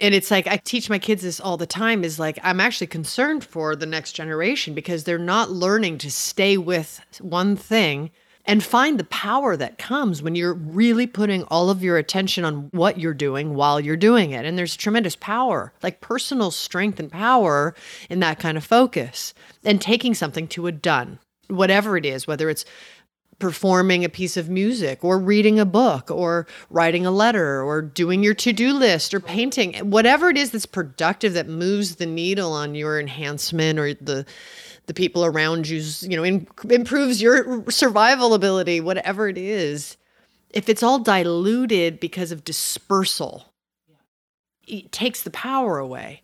and it's like I teach my kids this all the time is like I'm actually concerned for the next generation because they're not learning to stay with one thing and find the power that comes when you're really putting all of your attention on what you're doing while you're doing it. And there's tremendous power, like personal strength and power in that kind of focus and taking something to a done, whatever it is, whether it's performing a piece of music or reading a book or writing a letter or doing your to-do list or painting whatever it is that's productive that moves the needle on your enhancement or the the people around you's you know in, improves your survival ability whatever it is if it's all diluted because of dispersal it takes the power away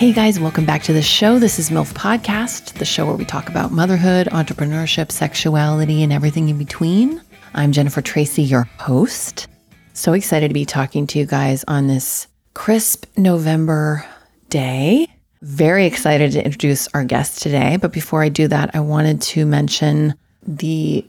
Hey guys, welcome back to the show. This is MILF Podcast, the show where we talk about motherhood, entrepreneurship, sexuality, and everything in between. I'm Jennifer Tracy, your host. So excited to be talking to you guys on this crisp November day. Very excited to introduce our guest today. But before I do that, I wanted to mention the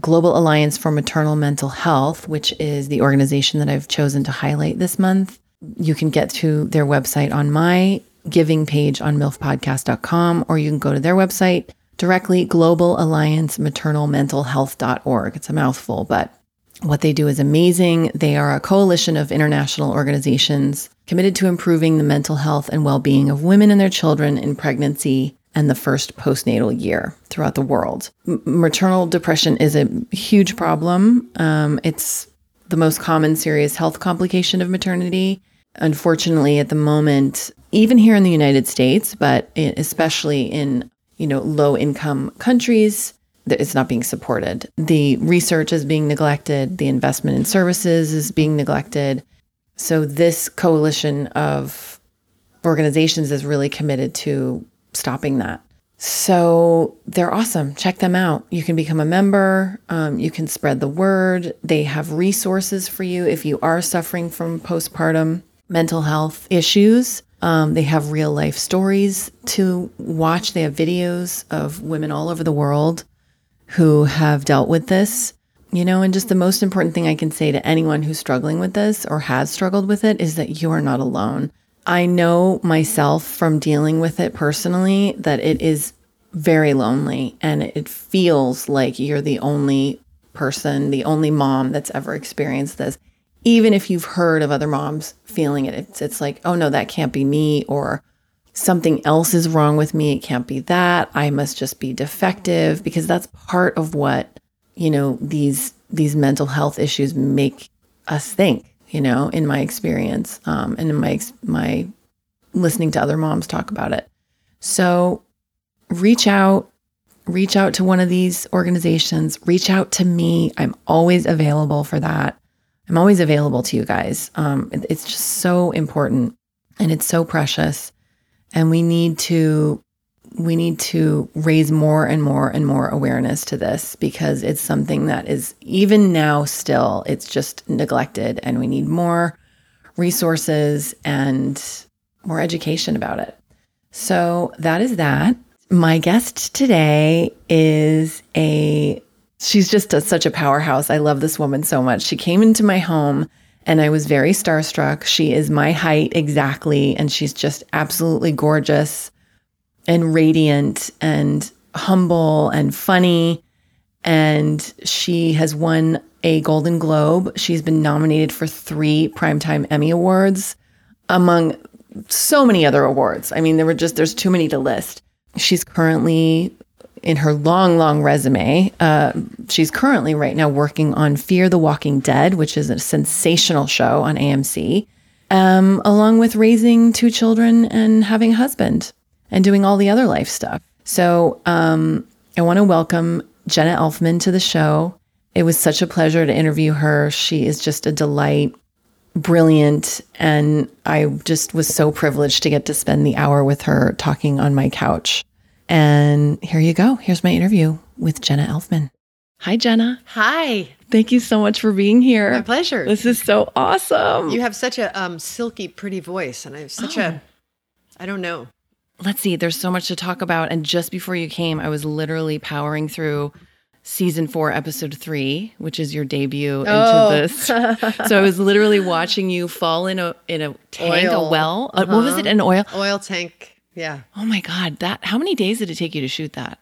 Global Alliance for Maternal Mental Health, which is the organization that I've chosen to highlight this month. You can get to their website on my giving page on milfpodcast.com, or you can go to their website directly, Global Alliance Maternal Mental Health.org. It's a mouthful, but what they do is amazing. They are a coalition of international organizations committed to improving the mental health and well being of women and their children in pregnancy and the first postnatal year throughout the world. M- maternal depression is a huge problem. Um, it's the most common serious health complication of maternity. Unfortunately, at the moment, even here in the United States, but especially in you know low income countries, it's not being supported. The research is being neglected. The investment in services is being neglected. So this coalition of organizations is really committed to stopping that. So they're awesome. Check them out. You can become a member. Um, you can spread the word. They have resources for you if you are suffering from postpartum mental health issues. Um, they have real life stories to watch. They have videos of women all over the world who have dealt with this. You know, and just the most important thing I can say to anyone who's struggling with this or has struggled with it is that you are not alone. I know myself from dealing with it personally that it is very lonely and it feels like you're the only person, the only mom that's ever experienced this even if you've heard of other moms feeling it, it's, it's like, oh no, that can't be me, or something else is wrong with me. It can't be that. I must just be defective because that's part of what, you know, these, these mental health issues make us think, you know, in my experience, um, and in my, my listening to other moms talk about it. So reach out, reach out to one of these organizations, reach out to me. I'm always available for that. I'm always available to you guys. Um, it's just so important and it's so precious. And we need to we need to raise more and more and more awareness to this because it's something that is even now still it's just neglected and we need more resources and more education about it. So that is that. My guest today is a she's just a, such a powerhouse. I love this woman so much. She came into my home and I was very starstruck. She is my height exactly. And she's just absolutely gorgeous and radiant and humble and funny. And she has won a Golden Globe. She's been nominated for three Primetime Emmy Awards, among so many other awards. I mean, there were just, there's too many to list. She's currently in her long, long resume. Uh, she's currently right now working on Fear the Walking Dead, which is a sensational show on AMC, um, along with raising two children and having a husband and doing all the other life stuff. So um, I want to welcome Jenna Elfman to the show. It was such a pleasure to interview her. She is just a delight, brilliant, and I just was so privileged to get to spend the hour with her talking on my couch. And here you go. Here's my interview with Jenna Elfman. Hi, Jenna. Hi. Thank you so much for being here. My pleasure. This is so awesome. You have such a um, silky, pretty voice, and I have such a, I don't know. Let's see, there's so much to talk about. And just before you came, I was literally powering through season four, episode three, which is your debut Oh. into this. so I was literally watching you fall in a in a tank, Oil. a well. Uh, what was it? An oil? Oil tank. Yeah. Oh my god! That how many days did it take you to shoot that?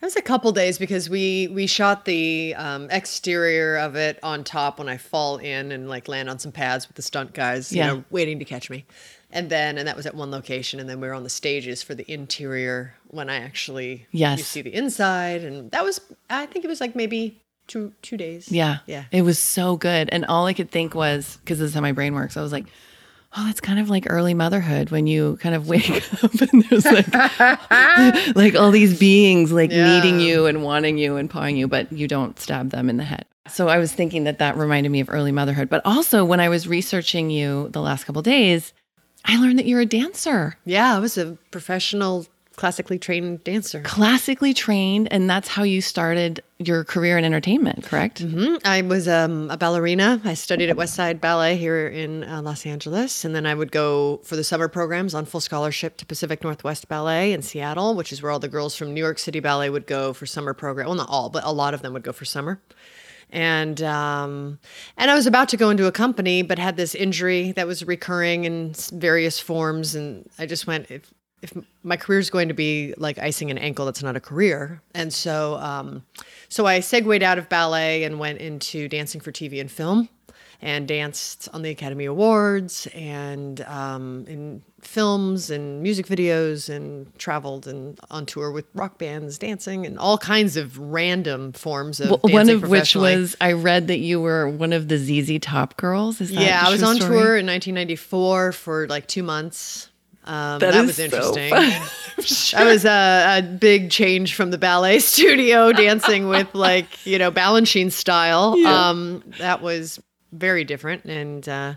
That was a couple days because we we shot the um, exterior of it on top when I fall in and like land on some pads with the stunt guys, you Yeah. know, waiting to catch me. And then and that was at one location, and then we were on the stages for the interior when I actually Yes. you see the inside, and that was I think it was like maybe two two days. Yeah. yeah. It was so good. And all I could think was, because this is how my brain works, I was like, oh, it's kind of like early motherhood when you kind of wake up and there's like, like all these beings like Yeah. needing you and wanting you and pawing you, but you don't stab them in the head. So I was thinking that that reminded me of early motherhood. But also when I was researching you the last couple days, I learned that you're a dancer. Yeah, I was a professional, classically trained dancer. Classically trained, and that's how you started your career in entertainment, correct? Mhm. I was um, a ballerina. I studied at West Side Ballet here in uh, Los Angeles, and then I would go for the summer programs on full scholarship to Pacific Northwest Ballet in Seattle, which is where all the girls from New York City Ballet would go for summer program. Well, not all, but a lot of them would go for summer. And um, and I was about to go into a company, but had this injury that was recurring in various forms, and I just went if if my career is going to be like icing an ankle, that's not a career. And so um, so I segued out of ballet and went into dancing for TV and film, and danced on the Academy Awards and um, in films and music videos and traveled and on tour with rock bands dancing and all kinds of random forms of Well, one of which was I read that you were one of the ZZ Top girls. Is that Yeah, I was on story? tour in 1994 for like two months. Um, That that, was so interesting. That was a, a big change from the ballet studio dancing with like you know Balanchine style. Um, that was very different, and uh,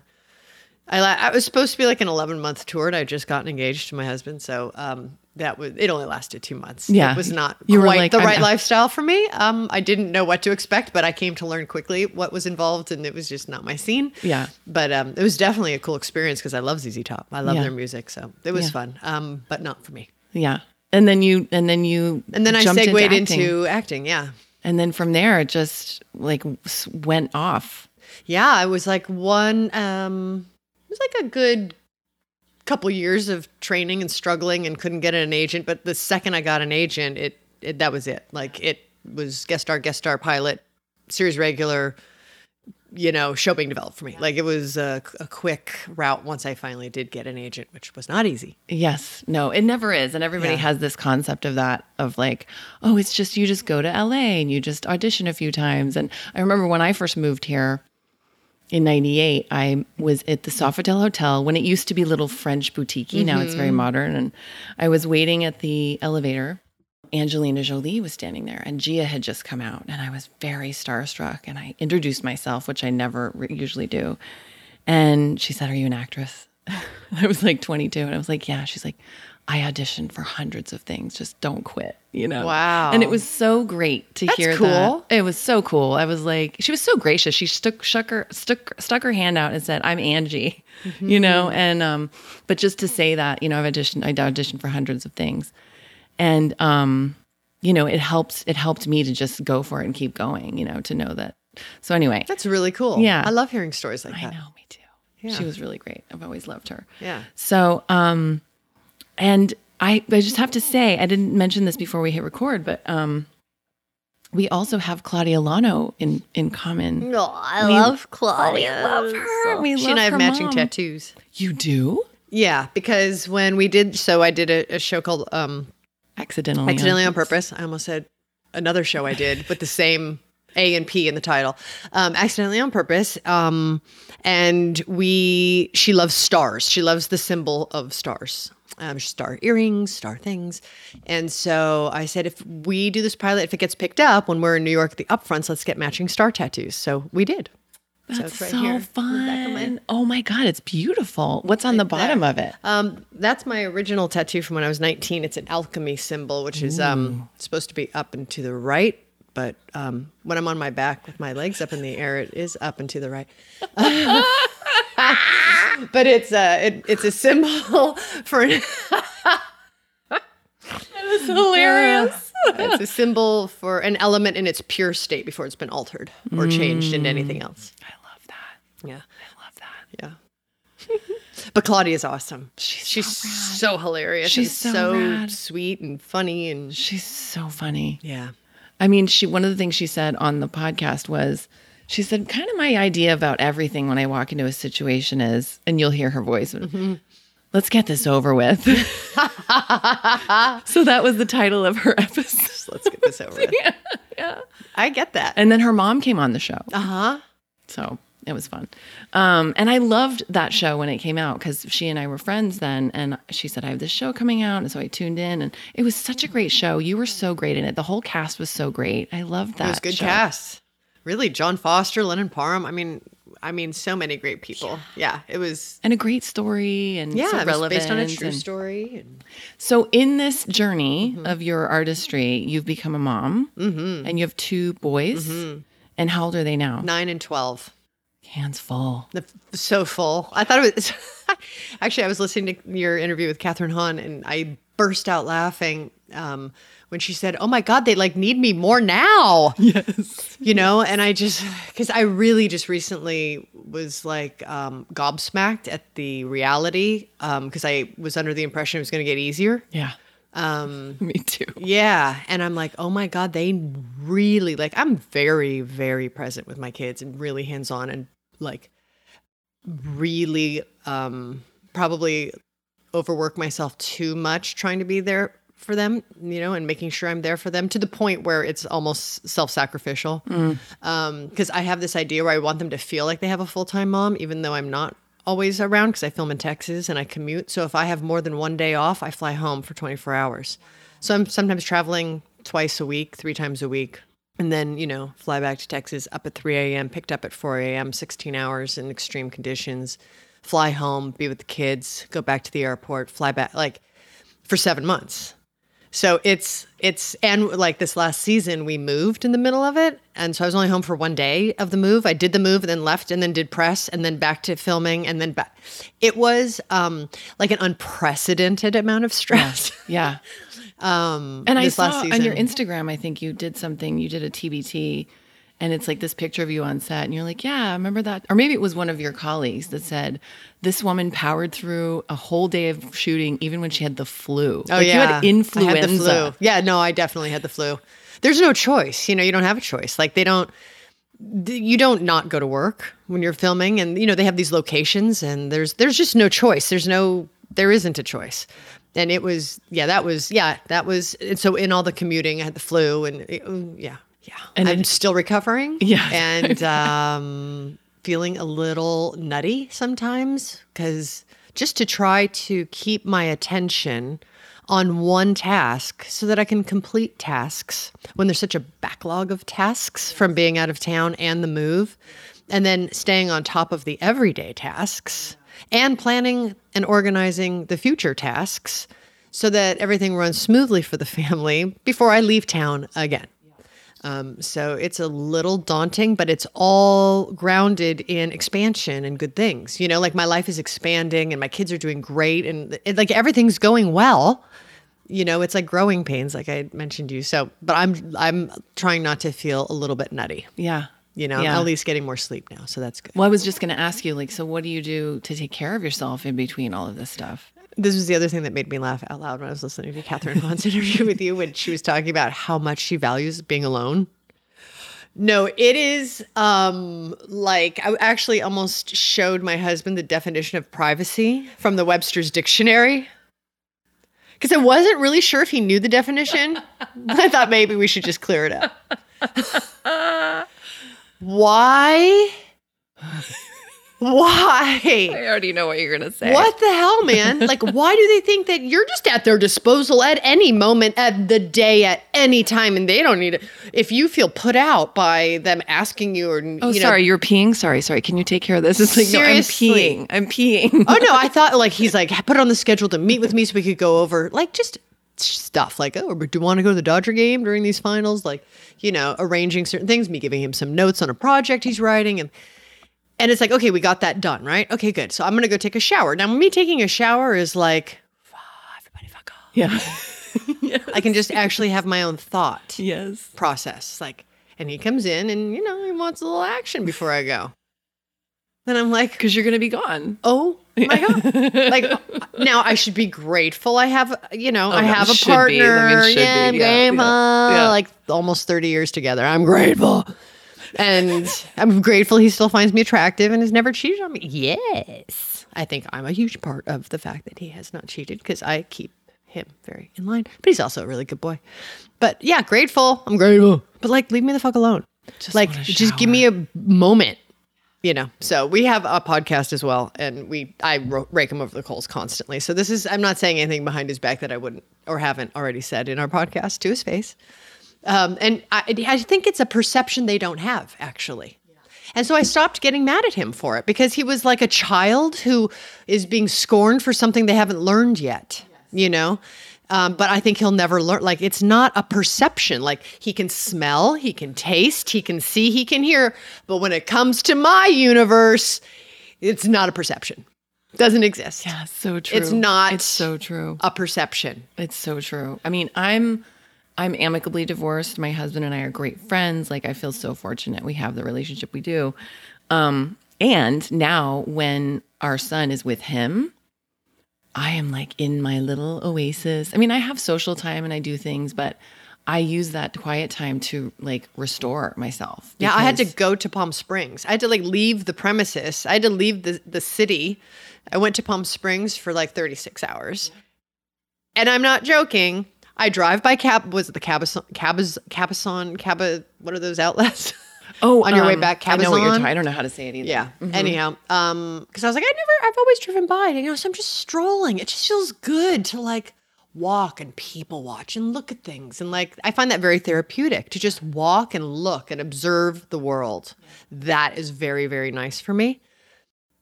I I was supposed to be like an 11 month tour, and I just gotten engaged to my husband, so um, that was it. Only lasted two months. Yeah. it was not You were quite like, the I'm right lifestyle for me. Um, I didn't know what to expect, but I came to learn quickly what was involved, and it was just not my scene. Yeah. But um, it was definitely a cool experience because I love ZZ Top. I love Yeah. their music, so it was Yeah. fun. Um, but not for me. Yeah. And then you and then you And then I segued into, into, acting. acting. Yeah, and then from there it just like went off. yeah. I was like one. Um, it was like a good couple years of training and struggling and couldn't get an agent. But the second I got an agent, it, it that was it. Like it was guest star, guest star, pilot, series regular. You know, show being developed for me. Like it was a, a quick route once I finally did get an agent, which was not easy. Yes. No, it never is. And everybody Yeah. has this concept of that of like, oh, it's just you just go to LA and you just audition a few times. And I remember when I first moved here in 98, I was at the Sofitel Hotel when it used to be little French boutique. Now it's very mm-hmm. modern. And I was waiting at the elevator. Angelina Jolie was standing there and Gia had just come out and I was very starstruck and I introduced myself, which I never usually do. And she said, Are you an actress? I was like 22 and I was like, Yeah. She's like, I auditioned for hundreds of things. Just don't quit, you know? Wow. And it was so great to That's hear cool. that. It was so cool. I was like, she was so gracious. She stuck, her, stuck, stuck her hand out and said, I'm Angie, Mm-hmm. you know? And, um, but just to say that, you know, I've auditioned, I auditioned for hundreds of things. And, um, you know, it helped, it helped me to just go for it and keep going, you know, to know that. So anyway, That's really cool. Yeah. I love hearing stories like I that. I know, me too. Yeah. She was really great. I've always loved her. Yeah. So, um, and I, I just have to say, I didn't mention this before we hit record, but um, we also have Claudia Lonow in in common. No, I We- love Claudia. We love her. We she love and I have matching mom. tattoos. You do Yeah, because when we did, so I did a, a show called um, accidentally, Accidentally on Purpose. I almost said another show I did with the same A and P in the title. Um, Accidentally on Purpose. Um, and we, she loves stars. She loves the symbol of stars. Um, star earrings, star things. And so I said, if we do this pilot, if it gets picked up when we're in New York at the upfronts, let's get matching star tattoos. So we did. That's it's right so here in the back of my- fun. Oh my god, it's beautiful. What's on the bottom of it? Um, that's my original tattoo from when I was 19. It's an alchemy symbol, which is um, supposed to be up and to the right, but um, when I'm on my back with my legs up in the air, it is up and to the right. but it's a it, it's a symbol for It's hilarious. it's a symbol for an element in its pure state before it's been altered or changed into mm. anything else. I love that. Yeah, I love that. yeah. but Claudia's awesome. She's She's so so hilarious. She's so so sweet and funny and She's so funny. yeah. I mean, she one of the things she said on the podcast was she said kind of my idea about everything when I walk into a situation is and you'll hear her voice. Let's get this over with. so that was the title of her episode. Let's get this over with. yeah, yeah. I get that. And then her mom came on the show. Uh huh. So it was fun. Um, and I loved that show when it came out because she and I were friends then. And she said, I have this show coming out. And so I tuned in and it was such a great show. You were so great in it. The whole cast was so great. I loved that. It was a good show. cast. Really, Jon Foster, Lennon Parham. I mean, I mean, so many great people. Yeah, it was. And a great story and Yeah, so it was relevant. based on a true and- story. And So in this journey Mm-hmm. of your artistry, you've become a mom and you have two boys. Mm-hmm. And how old are they now? nine and twelve. Hands full. The, so full. I thought it was. actually, I was listening to your interview with Kathryn Hahn, and I burst out laughing um, when she said, "Oh my God, they like need me more now." Yes. you know and i just because i really just recently was like um, gobsmacked at the reality because i was under the impression it was going to get easier Yeah. um, Me too. yeah and i'm like oh my god they really like i'm very very present with my kids and really hands-on and like really um, probably overwork myself too much trying to be there for them, you know, and making sure I'm there for them to the point where it's almost self-sacrificial. Um, because I have this idea where I want them to feel like they have a full-time mom, even though I'm not always around because I film in Texas and I commute. So if I have more than one day off, I fly home for 24 hours. So I'm sometimes traveling twice a week, three times a week. And then, you know, fly back to Texas up at 3 a.m., picked up at 4 a.m., 16 hours in extreme conditions, fly home, be with the kids, go back to the airport, fly back, like for seven months. So it's, it's, and like this last season, we moved in the middle of it. And so I was only home for one day of the move. I did the move and then left and then did press and then back to filming and then back. It was um, like an unprecedented amount of stress. Yeah. um, And I saw on your. Instagram, I think you did something, you did a TBT, and it's like this picture of you on set, and you're like, yeah, I remember that. Or maybe it was one of your colleagues that said, this woman powered through a whole day of shooting, even when she had the flu. Oh like yeah, you had influenza. I had the flu. Yeah, no, I definitely had the flu. There's no choice. You know, you don't have a choice. Like they don't. You don't not go to work when you're filming, and you know they have these locations, and there's there's just no choice. There's no there isn't a choice. And it was yeah that was yeah that was and so in all the commuting I had the flu and it- yeah yeah And I'm it- still recovering Yeah. and um, feeling a little nutty sometimes because just to try to keep my attention on one task so that I can complete tasks when there's such a backlog of tasks from being out of town and the move, and then staying on top of the everyday tasks and planning and organizing the future tasks so that everything runs smoothly for the family before I leave town again. Um, so it's a little daunting, but it's all grounded in expansion and good things. You know, like my life is expanding and my kids are doing great and it, like everything's going well. You know, it's like growing pains, like I mentioned to you. So, but I'm I'm trying not to feel a little bit nutty. Yeah. You know, Yeah. At least getting more sleep now, so that's good. Well, I was just going to ask you, like, so what do you do to take care of yourself in between all of this stuff? This was the other thing that made me laugh out loud when I was listening to Kathryn Hahn's interview with you when she was talking about how much she values being alone. No, it is um like I actually almost showed my husband the definition of privacy from the Webster's dictionary. Cuz I wasn't really sure if he knew the definition. I thought maybe we should just clear it up. Why? Why? I already know what you're going to say. What the hell, man? Like, why do they think that you're just at their disposal at any moment of the day, at any time, and they don't need it? If you feel put out by them asking you, or Oh, you know, sorry, you're peeing. Sorry, sorry. Can you take care of this? It's like, Seriously. no, I'm peeing. I'm peeing. oh no, I thought like he's like put it on the schedule to meet with me so we could go over like just stuff like, oh, do you want to go to the Dodger game during these finals? Like, you know, arranging certain things, me giving him some notes on a project he's writing. And, and it's like, okay, we got that done, right? Okay, good. So I'm going to go take a shower. Now, me taking a shower is like, "Ah, everybody fuck off. Yeah. I can just actually have my own thought yes. process. Like, and he comes in and, you know, he wants a little action before I go. Then I'm like, Because you're going to be gone. oh my God. like, now I should be grateful I have, you know, I have a be. partner. Should yeah, be. Yeah, yeah, yeah. Like, almost 30 years together. I'm grateful. And I'm grateful he still finds me attractive and has never cheated on me. Yes. I think I'm a huge part of the fact that he has not cheated because I keep him very in line. But he's also a really good boy. But yeah, grateful. I'm grateful. But like, leave me the fuck alone. Just like, just give me a moment. You know, so we have a podcast as well, and we I ro- rake him over the coals constantly. So this is I'm not saying anything behind his back that I wouldn't or haven't already said in our podcast to his face. Um, and I, I think it's a perception they don't have, actually. And so I stopped getting mad at him for it because he was like a child who is being scorned for something they haven't learned yet, you know? Um, but I think he'll never learn. Like, it's not a perception. Like, he can smell, he can taste, he can see, he can hear. But when it comes to my universe, it's not a perception. Doesn't exist. Yeah, so true. It's not- It's so true. A perception. It's so true. I mean, I'm I'm amicably divorced. My husband and I are great friends. Like I feel so fortunate we have the relationship we do. Um and now when our son is with him, I am like in my little oasis. I mean, I have social time and I do things, but I use that quiet time to like restore myself. Yeah, I had to go to Palm Springs. I had to like leave the premises. I had to leave the, the city. I went to Palm Springs for like 36 hours. And I'm not joking. I drive by Cab was it the Cabazon Cabaz Cabazon Caba what are those outlets? Oh, on your way um, back, I know what you're Cabazon? talking. I don't know how to say it either. yeah. Anyhow, um cuz I was like I never I've always driven by, you know, so I'm just strolling. It just feels good to like walk and people watch and look at things and like I find that very therapeutic to just walk and look and observe the world. That is very very nice for me.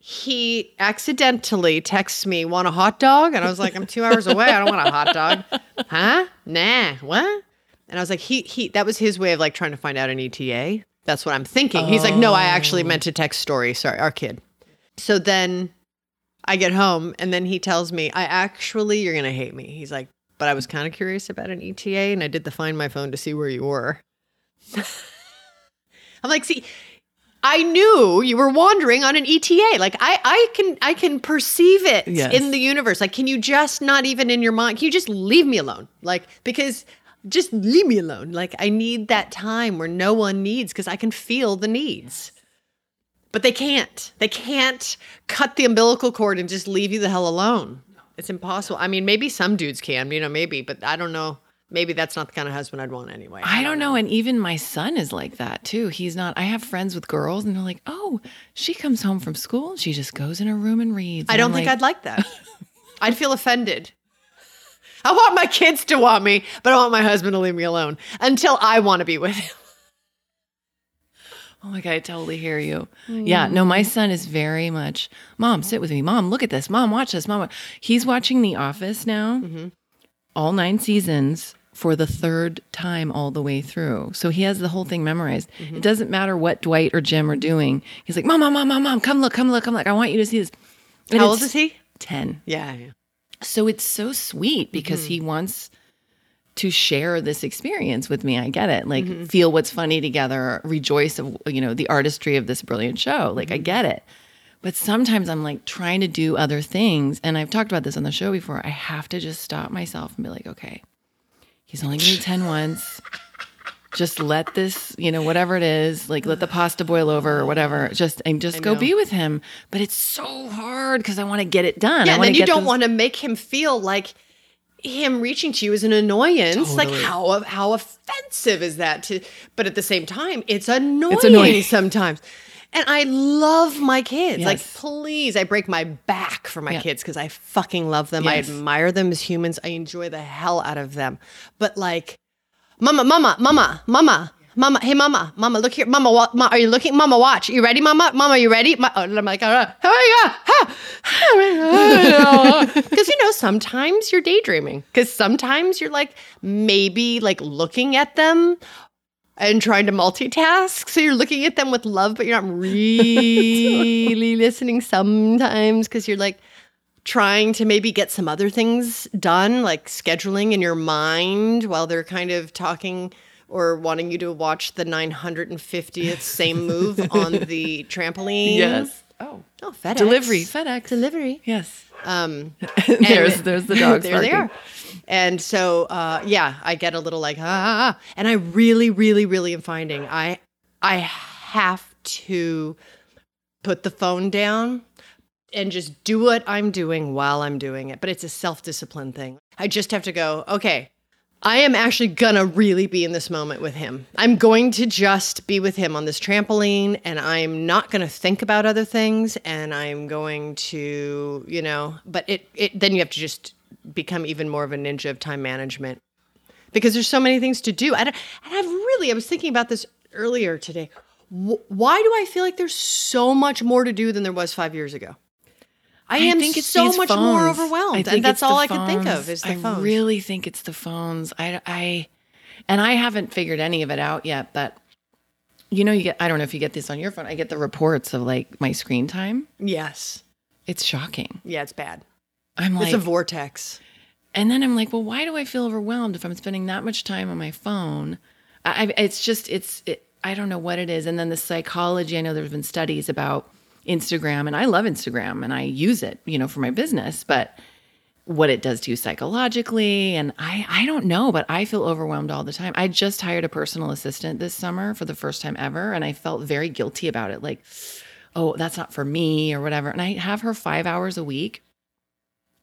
He accidentally texts me, "Want a hot dog?" And I was like, "I'm 2 hours away. I don't want a hot dog." "Huh? Nah. What?" And I was like, "He he that was his way of like trying to find out an ETA." That's what I'm thinking. He's like, "No, I actually meant to text story. Sorry, our kid." So then I get home and then he tells me, I actually, you're going to hate me. He's like, but I was kind of curious about an ETA and I did the find my phone to see where you were. I'm like, see, I knew you were wandering on an ETA. Like I, I can, I can perceive it Yes. in the universe. Like, can you just not even in your mind? Can you just leave me alone? Like, because just leave me alone. Like I need that time where no one needs because I can feel the needs. But they can't. They can't cut the umbilical cord and just leave you the hell alone. It's impossible. I mean, maybe some dudes can, you know, maybe, but I don't know. Maybe that's not the kind of husband I'd want anyway. I don't know. And even my son is like that too. He's not, I have friends with girls and they're like, oh, she comes home from school and she just goes in her room and reads. I And don't I'm think like, I'd like that. I'd feel offended. I want my kids to want me, but I want my husband to leave me alone until I want to be with him. Oh my God, I totally hear you. Mm. Yeah, no, my son is very much, Mom, sit with me. Mom, look at this. Mom, watch this. Mom, he's watching The Office now, mm-hmm. all nine seasons for the third time all the way through. So he has the whole thing memorized. Mm-hmm. It doesn't matter what Dwight or Jim are doing. He's like, Mom, Mom, Mom, Mom, Mom, come look, come look, come look. I want you to see this. And How old is he? 10. Yeah. yeah. So it's so sweet because mm-hmm. he wants to share this experience with me. I get it. Like mm-hmm. feel what's funny together, rejoice of you know the artistry of this brilliant show. Like I get it. But sometimes I'm like trying to do other things and I've talked about this on the show before. I have to just stop myself and be like, okay. He's only going to be 10 once. Just let this, you know, whatever it is, like let the pasta boil over or whatever. Just and just go know. be with him. But it's so hard because I want to get it done. Yeah, I and then you don't those- want to make him feel like him reaching to you is an annoyance. Like how how offensive is that to? But at the same time, it's annoying, it's annoying. sometimes. And I love my kids. Like, please, I break my back for my Yeah. kids because I fucking love them. Yes. I admire them as humans. I enjoy the hell out of them. But like, mama, mama, mama, mama, Mama, hey, Mama, Mama, look here, Mama, wa- Ma, are you looking? Mama, watch. You ready, Mama? Mama, you ready? Ma- oh, and I'm like, oh, uh, because you know sometimes you're daydreaming. Because sometimes you're like maybe like looking at them and trying to multitask. So you're looking at them with love, but you're not really listening sometimes because you're like trying to maybe get some other things done, like scheduling in your mind while they're kind of talking or wanting you to watch the 950th same move on the trampoline. Oh. Oh, FedEx. Delivery. FedEx. Delivery. Yes. Um, there's there's the dogs. there they are. And so, uh, yeah, I get a little like, ah, ah, ah. and I really, really, really am finding I, I have to put the phone down and just do what I'm doing while I'm doing it. But it's a self discipline thing. I just have to go, okay, I am actually gonna really be in this moment with him. I'm going to just be with him on this trampoline and I'm not gonna think about other things and I'm going to, you know, but it, it then you have to just become even more of a ninja of time management because there's so many things to do. I- and I've really, I was thinking about this earlier today. Wh- Why do I feel like there's so much more to do than there was five years ago? I, am so these much more overwhelmed, and that's it's all I can think of is the I phone. really think it's the phones. I, I, and I haven't figured any of it out yet. But you know, you get. I don't know if you get this on your phone. I get the reports of like my screen time. yes, It's shocking. yeah, it's bad. I'm like, it's a vortex. and then I'm like, well, why do I feel overwhelmed if I'm spending that much time on my phone? I, I it's just, it's, it, I don't know what it is. And then the psychology. I know there's been studies about Instagram, and I love Instagram, and I use it, you know, for my business, but what it does to you psychologically and I I don't know but I feel overwhelmed all the time. I just hired a personal assistant this summer for the first time ever and I felt very guilty about it like oh that's not for me or whatever and I have her 5 hours a week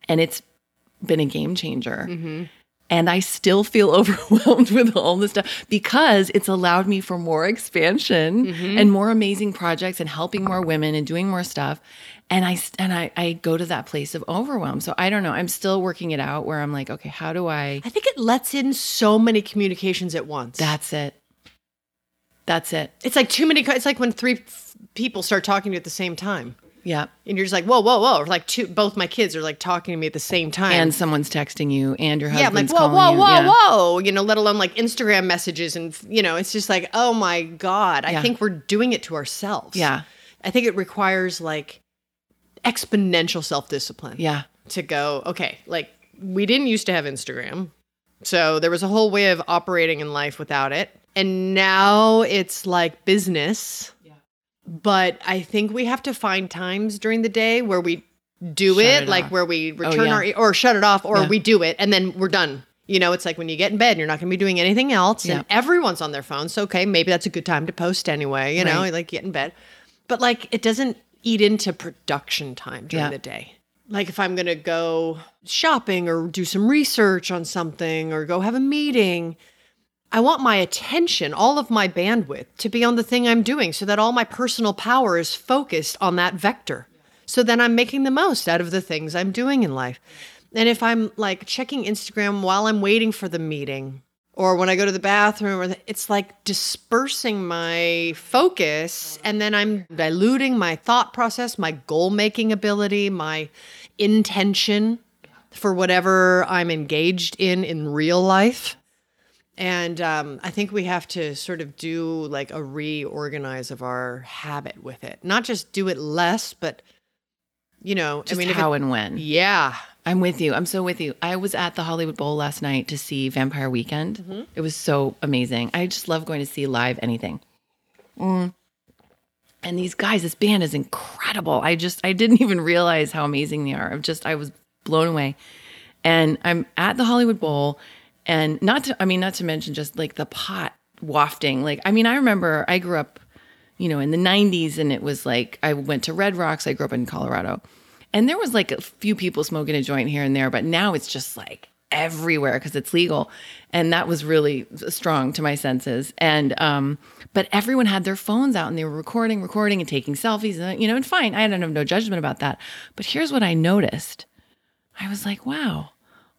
and it's been a game changer. Mm-hmm. And I still feel overwhelmed with all this stuff because it's allowed me for more expansion mm-hmm. and more amazing projects and helping more women and doing more stuff. And I and I, I go to that place of overwhelm. So I don't know. I'm still working it out where I'm like, okay, how do I? I think it lets in so many communications at once. That's it. That's it. it's like too many. It's like when three f- people start talking to you at the same time, Yeah. and you're just like, whoa, whoa, whoa. Or like two, both my kids are like talking to me at the same time, And someone's texting you and your husband's yeah, I'm like, whoa, whoa, you. whoa, Yeah. whoa. You know, let alone like Instagram messages, and you know, it's just like, oh my god. I Yeah. think we're doing it to ourselves. Yeah. I think it requires like exponential self discipline. Yeah. to go, okay, like we didn't used to have Instagram. So there was a whole way of operating in life without it. And now it's like business. But I think we have to find times during the day where we do Shut it, it like where we oh, return yeah. our or shut it off or Yeah. we do it and then we're done. You know, it's like when you get in bed, you're not going to be doing anything else Yeah. and everyone's on their phone. So okay, maybe that's a good time to post anyway, you know, Right. like get in bed. But like it doesn't eat into production time during the day. Like if I'm going to go shopping or do some research on something or go have a meeting, I want my attention, all of my bandwidth to be on the thing I'm doing so that all my personal power is focused on that vector. So then I'm making the most out of the things I'm doing in life. And if I'm like checking Instagram while I'm waiting for the meeting or when I go to the bathroom, or the, it's like dispersing my focus and then I'm diluting my thought process, my goal making ability, my intention for whatever I'm engaged in in real life. And um, I think we have to sort of do like a reorganize of our habit with it. Not just do it less, but you know, Just I mean, how it- and when. yeah, I'm with you. I'm so with you. I was at the Hollywood Bowl last night to see Vampire Weekend. Mm-hmm. It was so amazing. I just love going to see live anything. Mm. And these guys, this band is incredible. I just, I didn't even realize how amazing they are. I'm just, I was blown away. And I'm at the Hollywood Bowl, and not to, I mean, not to mention just like the pot wafting. Like, I mean, I remember I grew up, you know, in the 90s, and it was like I went to Red Rocks. I grew up in Colorado. And there was like a few people smoking a joint here and there, but now it's just like everywhere because it's legal. And that was really strong to my senses. And, um, but everyone had their phones out and they were recording, recording and taking selfies and, you know, and fine. I don't have no judgment about that. But here's what I noticed I was like, wow,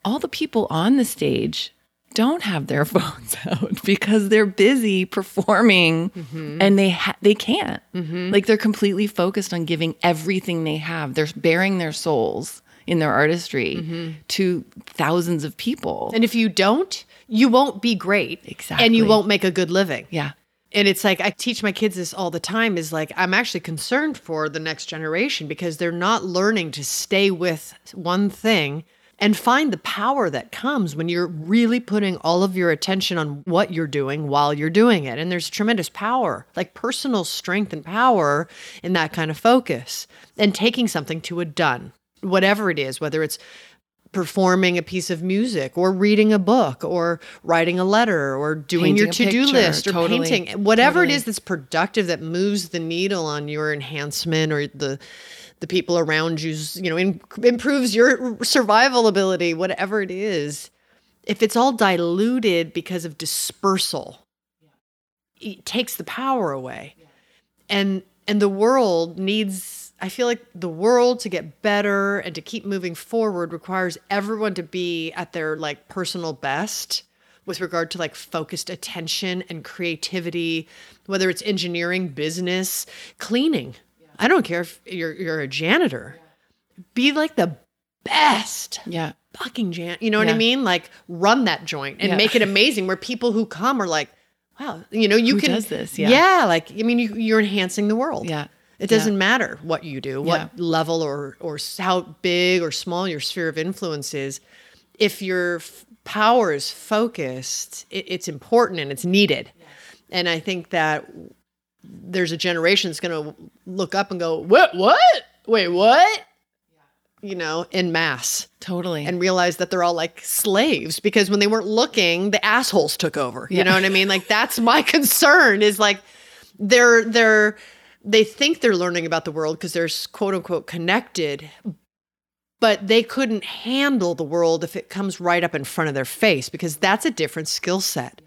all the people on the stage don't have their phones out because they're busy performing mm-hmm. and they ha- they can't. Mm-hmm. Like they're completely focused on giving everything they have. They're bearing their souls in their artistry mm-hmm. to thousands of people. And if you don't, you won't be great. Exactly. And you won't make a good living. yeah. And it's like I teach my kids this all the time is like I'm actually concerned for the next generation because they're not learning to stay with one thing and find the power that comes when you're really putting all of your attention on what you're doing while you're doing it. And there's tremendous power, like personal strength and power in that kind of focus and taking something to a done, whatever it is, whether it's performing a piece of music or reading a book or writing a letter or doing your Painting a to-do picture, list or totally, painting whatever it totally. is that's productive that moves the needle on your enhancement or the the people around you's you know in, improves your survival ability whatever it is if it's all diluted because of dispersal it takes the power away. And and the world needs i feel like the world to get better and to keep moving forward requires everyone to be at their like personal best with regard to like focused attention and creativity whether it's engineering business cleaning i don't care if you're you're a janitor be like the best Yeah. fucking jan you know what i mean like run that joint and Yeah. make it amazing where people who come are like wow you know you Who can does this? Yeah. yeah like i mean you, you're enhancing the world Yeah. it doesn't matter what you do what Yeah. level or or how big or small your sphere of influence is if your f- power is focused it, it's important and it's needed and i think that there's a generation that's going to look up and go what what wait what you know in mass Totally. and realize that they're all like slaves because when they weren't looking, the assholes took over. You Yeah. know what I mean? Like that's my concern is like they're they're they think they're learning about the world because they're quote unquote connected, but they couldn't handle the world if it comes right up in front of their face because that's a different skill set.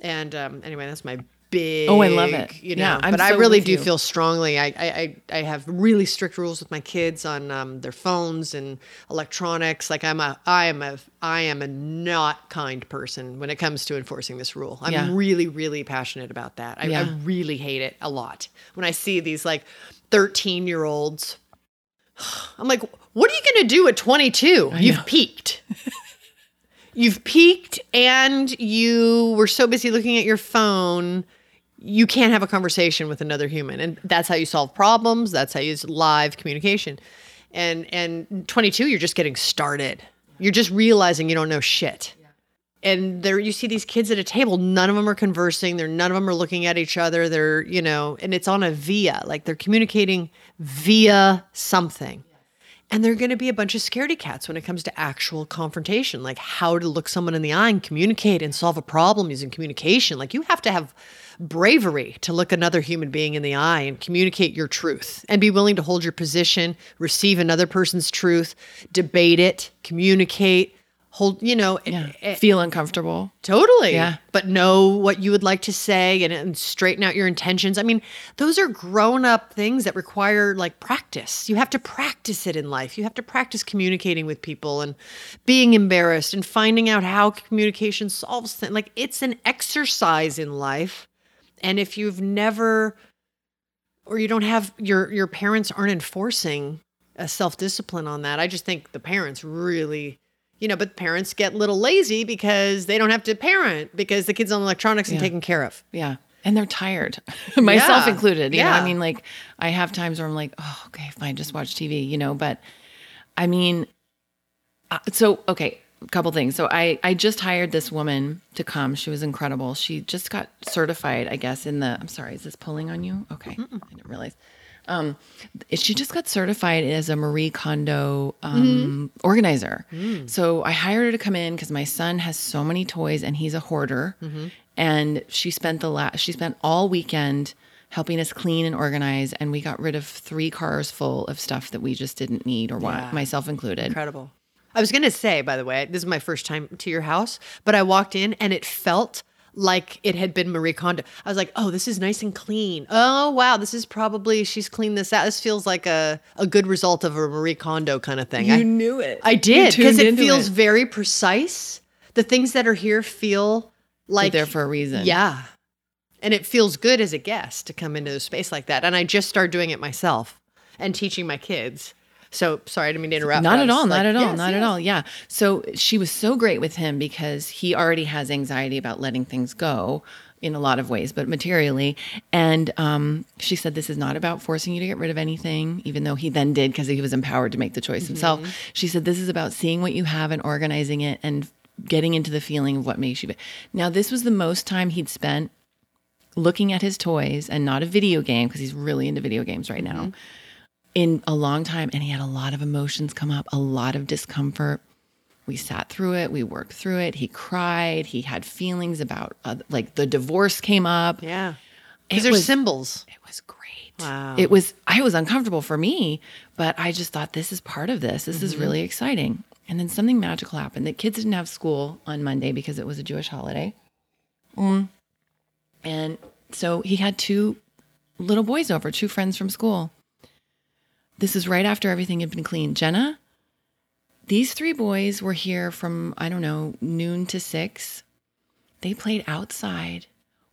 And um, anyway, that's my big. Oh, I love it. You know, Yeah, I'm but I really do you. feel strongly. I, I I I have really strict rules with my kids on um, their phones and electronics. Like I'm a I am a I am a not kind person when it comes to enforcing this rule. I'm Yeah. really really passionate about that. I, I really hate it a lot when I see these like 13 year olds. I'm like, what are you going to do at 22? You've peaked. You've peaked and you were so busy looking at your phone, you can't have a conversation with another human. And that's how you solve problems. That's how you use live communication. And and 22, you're just getting started. You're just realizing you don't know shit. And there you see these kids at a table, none of them are conversing, they're none of them are looking at each other. They're, you know, and it's on a via, like they're communicating via something. And they're going to be a bunch of scaredy cats when it comes to actual confrontation, like how to look someone in the eye and communicate and solve a problem using communication. Like you have to have bravery to look another human being in the eye and communicate your truth and be willing to hold your position, receive another person's truth, debate it, communicate, hold, you know, yeah. eh, Feel uncomfortable. Totally. Yeah. But know what you would like to say and, and straighten out your intentions. I mean, those are grown up things that require like practice. You have to practice it in life. You have to practice communicating with people and being embarrassed and finding out how communication solves things. Like it's an exercise in life. And if you've never or you don't have your your parents aren't enforcing a self-discipline on that. I just think the parents really you know, but parents get a little lazy because they don't have to parent because the kids on electronics and Yeah. taken care of. Yeah. And they're tired, myself Yeah. included. You know, Yeah. I mean, like, I have times where I'm like, oh, okay, fine, just watch TV, you know, but I mean, uh, so, okay, couple things. So I, I just hired this woman to come. She was incredible. She just got certified, I guess, in the, I'm sorry, is this pulling on you? Okay. I didn't realize. Um, she just got certified as a Marie Kondo um, organizer. So I hired her to come in because my son has so many toys and he's a hoarder. And she spent the last, she spent all weekend helping us clean and organize. And we got rid of three cars full of stuff that we just didn't need or want, Yeah. myself included. Incredible. I was going to say, by the way, this is my first time to your house, but I walked in and it felt like it had been Marie Kondo. I was like, oh, this is nice and clean. Oh, wow, this is probably, she's cleaned this out. This feels like a, a good result of a Marie Kondo kind of thing. I, knew it. I did because it feels it. very precise. the things that are here feel like They're there for a reason. Yeah. And it feels good as a guest to come into a space like that. And I just started doing it myself and teaching my kids. So sorry, I didn't mean to interrupt. Not at all, not like, at all, yes, not at all. Yeah. So she was so great with him because he already has anxiety about letting things go in a lot of ways, but materially. And um, she said, This is not about forcing you to get rid of anything, even though he then did because he was empowered to make the choice himself. She said, This is about seeing what you have and organizing it and getting into the feeling of what makes you. Be-. Now, this was the most time he'd spent looking at his toys and not a video game because he's really into video games right now in a long time and he had a lot of emotions come up a lot of discomfort. We sat through it we worked through it. He cried he had feelings about uh, like the divorce came up. Yeah. Because there's was- symbols. it was great. Wow. it was i was uncomfortable for me but i just thought this is part of this. This is really exciting. And then something magical happened. The kids didn't have school on monday because it was a jewish holiday. Mm. and so he had two little boys over two friends from school this is right after everything had been cleaned jenna these three boys were here from i don't know noon to six. They played outside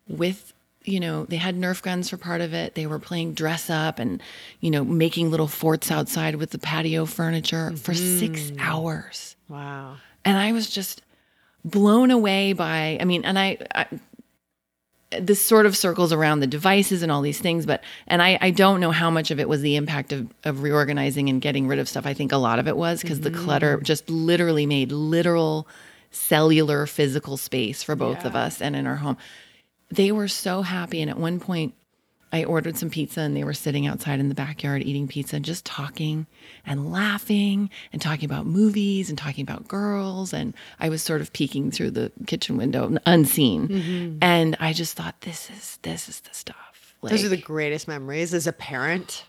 with you know they had nerf guns for part of it. They were playing dress up and you know making little forts outside with the patio furniture for six mm. hours. Wow. and i was just blown away by i mean and i, I this sort of circles around the devices and all these things but and i i don't know how much of it was the impact of of reorganizing and getting rid of stuff. I think a lot of it was because the clutter mm. just literally made literal cellular physical space for both of us and in our home. They were so happy and at one point I ordered some pizza and they were sitting outside in the backyard eating pizza and just talking and laughing and talking about movies and talking about girls. And I was sort of peeking through the kitchen window unseen. Mm-hmm. And I just thought, this is this is the stuff. Like, Those are the greatest memories as a parent.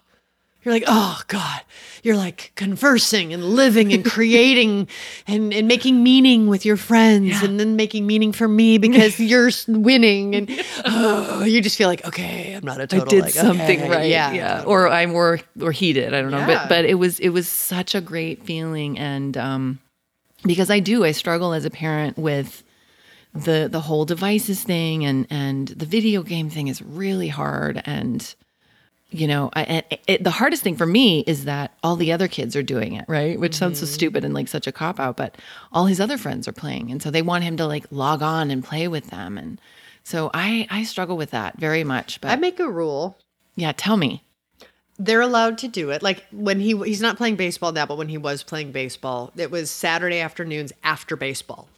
You're like, oh God. You're like conversing and living and creating and, and making meaning with your friends and then making meaning for me because you're winning. And oh, you just feel like, okay, I'm not a total. I did like, something okay, right. Yeah. Yeah. Or I'm or or he did. I don't know. Yeah. But but it was it was such a great feeling. And um because I do, I struggle as a parent with the the whole devices thing and and the video game thing is really hard and you know I, and it, the hardest thing for me is that all the other kids are doing it right which sounds so mm-hmm. stupid and like such a cop out but all his other friends are playing and so they want him to like log on and play with them and so i i struggle with that very much but I make a rule. yeah tell me They're allowed to do it. Like when he he's not playing baseball now, but when he was playing baseball, it was Saturday afternoons after baseball.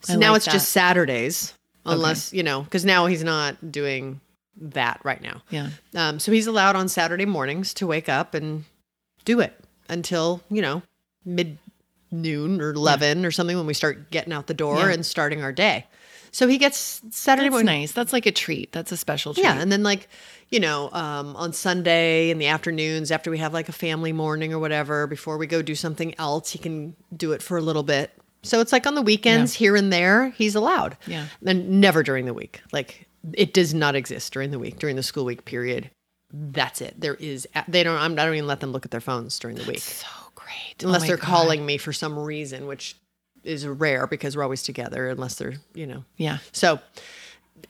So I now like it's that. just Saturdays, unless you know, because now he's not doing that right now. yeah Um, so he's allowed on Saturday mornings to wake up and do it until you know mid noon or eleven or something when we start getting out the door Yeah. and starting our day. So he gets Saturday that's morning. nice that's like a treat that's a special treat Yeah, and then like you know, um, on Sunday in the afternoons after we have like a family morning or whatever, before we go do something else, he can do it for a little bit. So it's like on the weekends here and there, he's allowed. Yeah. and never during the week. Like it does not exist during the week during the school week period. That's it. There is they don't. I'm, I don't even let them look at their phones during the week so great unless Oh they're God. calling me for some reason, which is rare because we're always together. Unless they're you know. yeah So,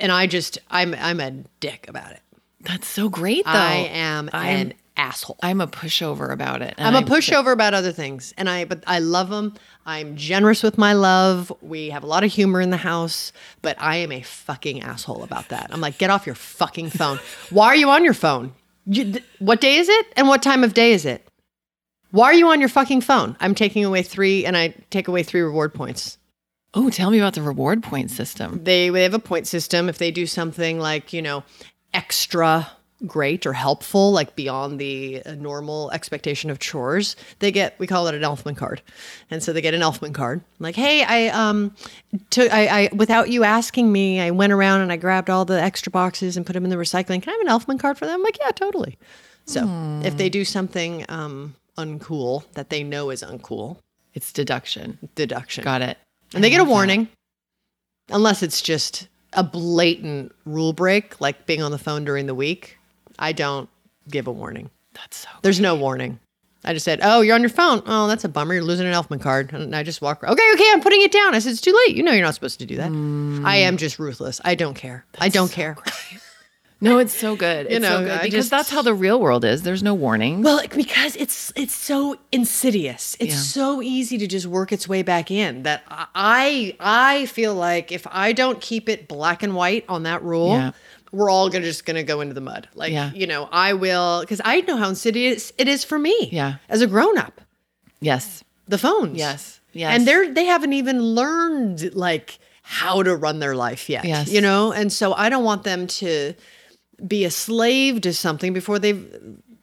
and I just I'm I'm a dick about it. that's so great though I am I'm- an asshole. i'm a pushover about it and I'm a pushover about other things, and I but I love them. I'm generous with my love. We have a lot of humor in the house, but I am a fucking asshole about that. I'm like, get off your fucking phone. Why are you on your phone? You, th- what day is it, and what time of day is it? Why are you on your fucking phone? I'm taking away three, and I take away three reward points. oh tell me about the reward point system they they have a point system if they do something like you know extra great or helpful like beyond the uh, normal expectation of chores they get we call it an elfman card. And so they get an elfman card. Like hey i um took I, I without you asking me i went around and i grabbed all the extra boxes and put them in the recycling. Can i have an elfman card for them? I'm like yeah totally. So if they do something um uncool that they know is uncool it's deduction. deduction. Got it. And they get a warning. Unless it's just a blatant rule break like being on the phone during the week i don't give a warning that's so there's no warning I just said, "Oh, you're on your phone. Oh, that's a bummer. You're losing an Elfman card." And I just walk. Okay, okay, I'm putting it down. I said, "It's too late. You know you're not supposed to do that." I am just ruthless. I don't care. I don't care. No, it's so good. It's know, so good because just- that's how the real world is. There's no warning. Well, because it's it's so insidious. It's Yeah. so easy to just work its way back in that I I feel like if I don't keep it black and white on that rule, Yeah. We're all gonna just gonna go into the mud. Like Yeah. you know, I will because I know how insidious it is for me. Yeah. as a grown up, yes. the phones. Yes. Yes. and they're they haven't even learned like how to run their life yet. Yes. you know, and so I don't want them to be a slave to something before they've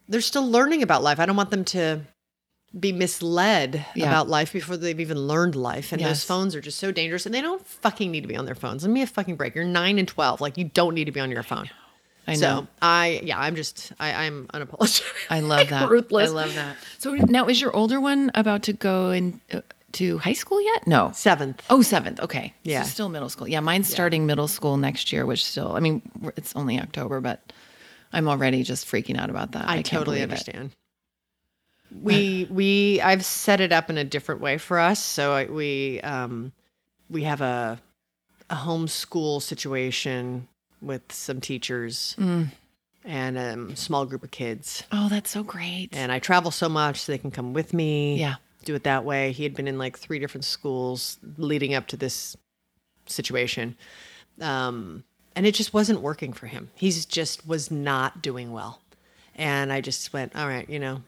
they're still learning about life. I don't want them to be misled Yeah. about life before they've even learned life. And Yes. those phones are just so dangerous and they don't fucking need to be on their phones. Let me a fucking break. You're nine and twelve. Like you don't need to be on your phone. I know. So I yeah, I'm just I, I'm unapologetic. I love that. Ruthless. I love that. So now is your older one about to go in uh, to high school yet? No. Seventh. Oh, seventh. Okay. So Yeah. still middle school. Yeah, mine's starting middle school next year, which still, I mean, it's only October, but I'm already just freaking out about that. I, can't totally understand. it. We we I've set it up in a different way for us. So we um we have a a homeschool situation with some teachers Mm. and a small group of kids. Oh, that's so great. And I travel so much, so they can come with me. Yeah. do it that way. He had been in like three different schools leading up to this situation. Um, and it just wasn't working for him. He's just was not doing well. And I just went, all right, you know,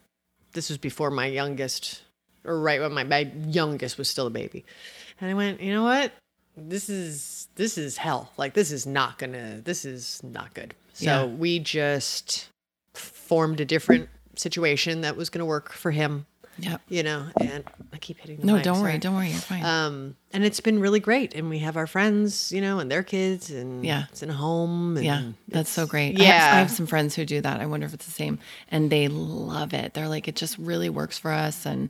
this was before my youngest, or right when my, my youngest was still a baby. And I went, you know what? This is this is hell. Like this is not gonna. This is not good. So Yeah. we just formed a different situation that was gonna work for him Yep. you know, and I keep hitting the No, mic, don't worry. Don't worry. You're fine. Um, and it's been really great, and we have our friends, you know, and their kids, and Yeah. it's in a home. And yeah, that's so great. I Yeah, have, I have some friends who do that. I wonder if it's the same, and they love it. They're like, it just really works for us. And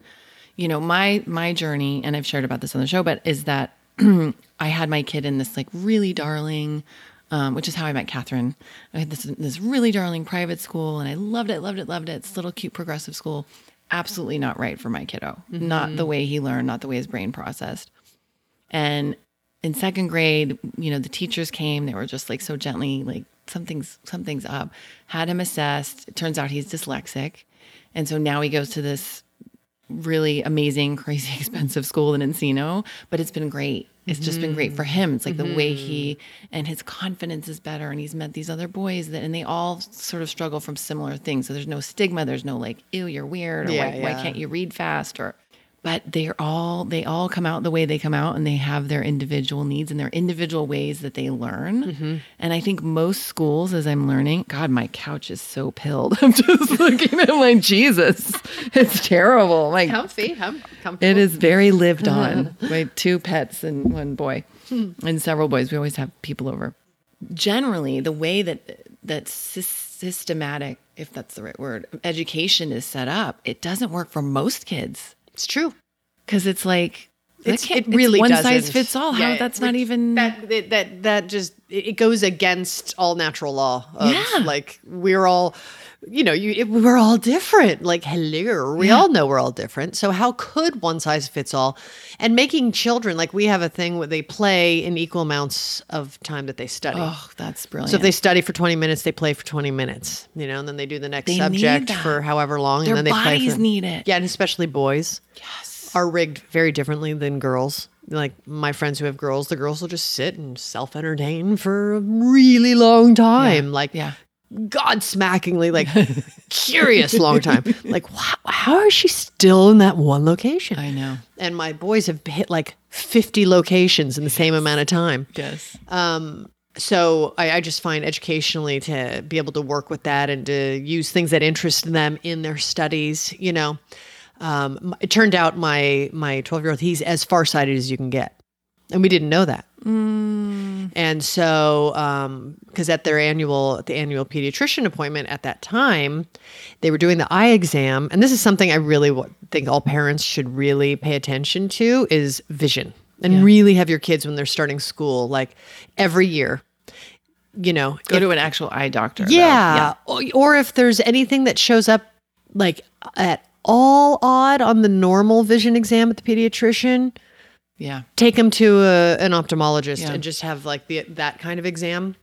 you know, my my journey, and I've shared about this on the show, but is that I had my kid in this like really darling, um, which is how I met Kathryn. I had this this really darling private school, and I loved it, loved it, loved it. It's a little cute progressive school. Absolutely not right for my kiddo. Mm-hmm. Not the way he learned, not the way his brain processed. And in second grade, you know, the teachers came, they were just like so gently, like something's something's up. Had him assessed. It turns out he's dyslexic. And so now he goes to this really amazing, crazy expensive school in Encino, but it's been great. It's just been great for mm-hmm. him. It's like the way he mm-hmm. and his confidence is better and he's met these other boys that and they all sort of struggle from similar things. So there's no stigma, there's no like, ew, you're weird or Yeah, why, why can't you read fast or but they're all they all come out the way they come out and they have their individual needs and their individual ways that they learn. Mm-hmm. and i think most schools as i'm learning god my couch is so pilled. I'm just looking at my jesus. It's terrible. Like comfy, hum, comfortable. it is very lived on by two pets and one boy and several boys. We always have people over. Generally the way that that sys- systematic if that's the right word education is set up it doesn't work for most kids It's true. because it's like It's, it really one doesn't. size fits all. How that's not even that that that, that just it it goes against all natural law. Of, Yeah. like we're all, you know, you it, we're all different. Like hello, we all know we're all different. So how could one size fits all? And making children like we have a thing where they play in equal amounts of time that they study. oh, that's brilliant. So if they study for 20 minutes, they play for 20 minutes, you know, and then they do the next They subject for however long. Their and then they play bodies for, need it. Yeah, and especially boys yes, are rigged very differently than girls. Like my friends who have girls, the girls will just sit and self entertain for a really long time. Like yeah, God smackingly, like curious long time. Like, wow, how is she still in that one location? I know. And my boys have hit like 50 locations in the same amount of time. Yes, Um, so I, I just find educationally to be able to work with that and to use things that interest them in their studies, you know. Um, it turned out my my 12 year old he's as farsighted as you can get, and we didn't know that. And so, um, because at their annual at the annual pediatrician appointment at that time, they were doing the eye exam, and this is something I really think all parents should really pay attention to is vision, and really have your kids when they're starting school, like every year. You know, go to an actual eye doctor. though. yeah. Or, or if there's anything that shows up like at all odd on the normal vision exam at the pediatrician, Yeah. take him to a, an ophthalmologist Yeah. and just have like the that kind of exam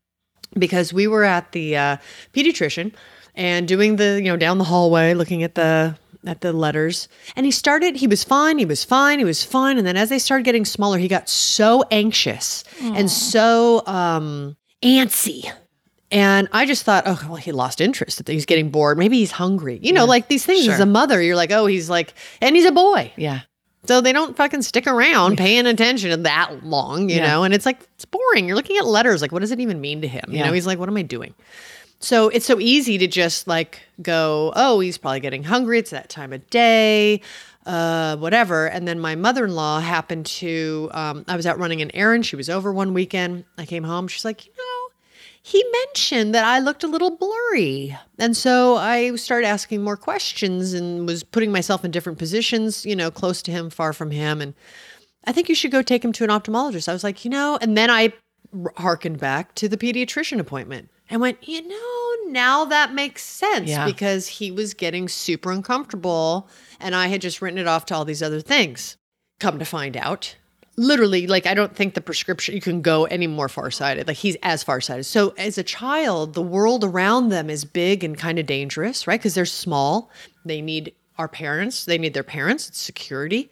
because we were at the uh, pediatrician and doing the you know down the hallway looking at the at the letters and he started he was fine he was fine he was fine and then as they started getting smaller he got so anxious and so um antsy and I just thought, oh, well, he lost interest. He's getting bored. Maybe he's hungry. You know, like these things as a mother, you're like, oh, he's like, and he's a boy. Yeah. So they don't fucking stick around paying attention that long, you Yeah. know? And it's like, it's boring. You're looking at letters. Like, what does it even mean to him? You know, he's like, what am I doing? So it's so easy to just like go, oh, he's probably getting hungry. It's that time of day, uh, whatever. And then my mother in law happened to, um, I was out running an errand. She was over one weekend. I came home. She's like, you know, he mentioned that I looked a little blurry. And so I started asking more questions and was putting myself in different positions, you know, close to him, far from him. And I think you should go take him to an ophthalmologist. I was like, you know, and then I harkened back to the pediatrician appointment and went, you know, now that makes sense Yeah. because he was getting super uncomfortable and I had just written it off to all these other things. Come to find out, literally, like, I don't think the prescription, you can go any more farsighted. Like, he's as farsighted. So, as a child, the world around them is big and kind of dangerous, right? Because they're small. They need our parents, they need their parents, it's security.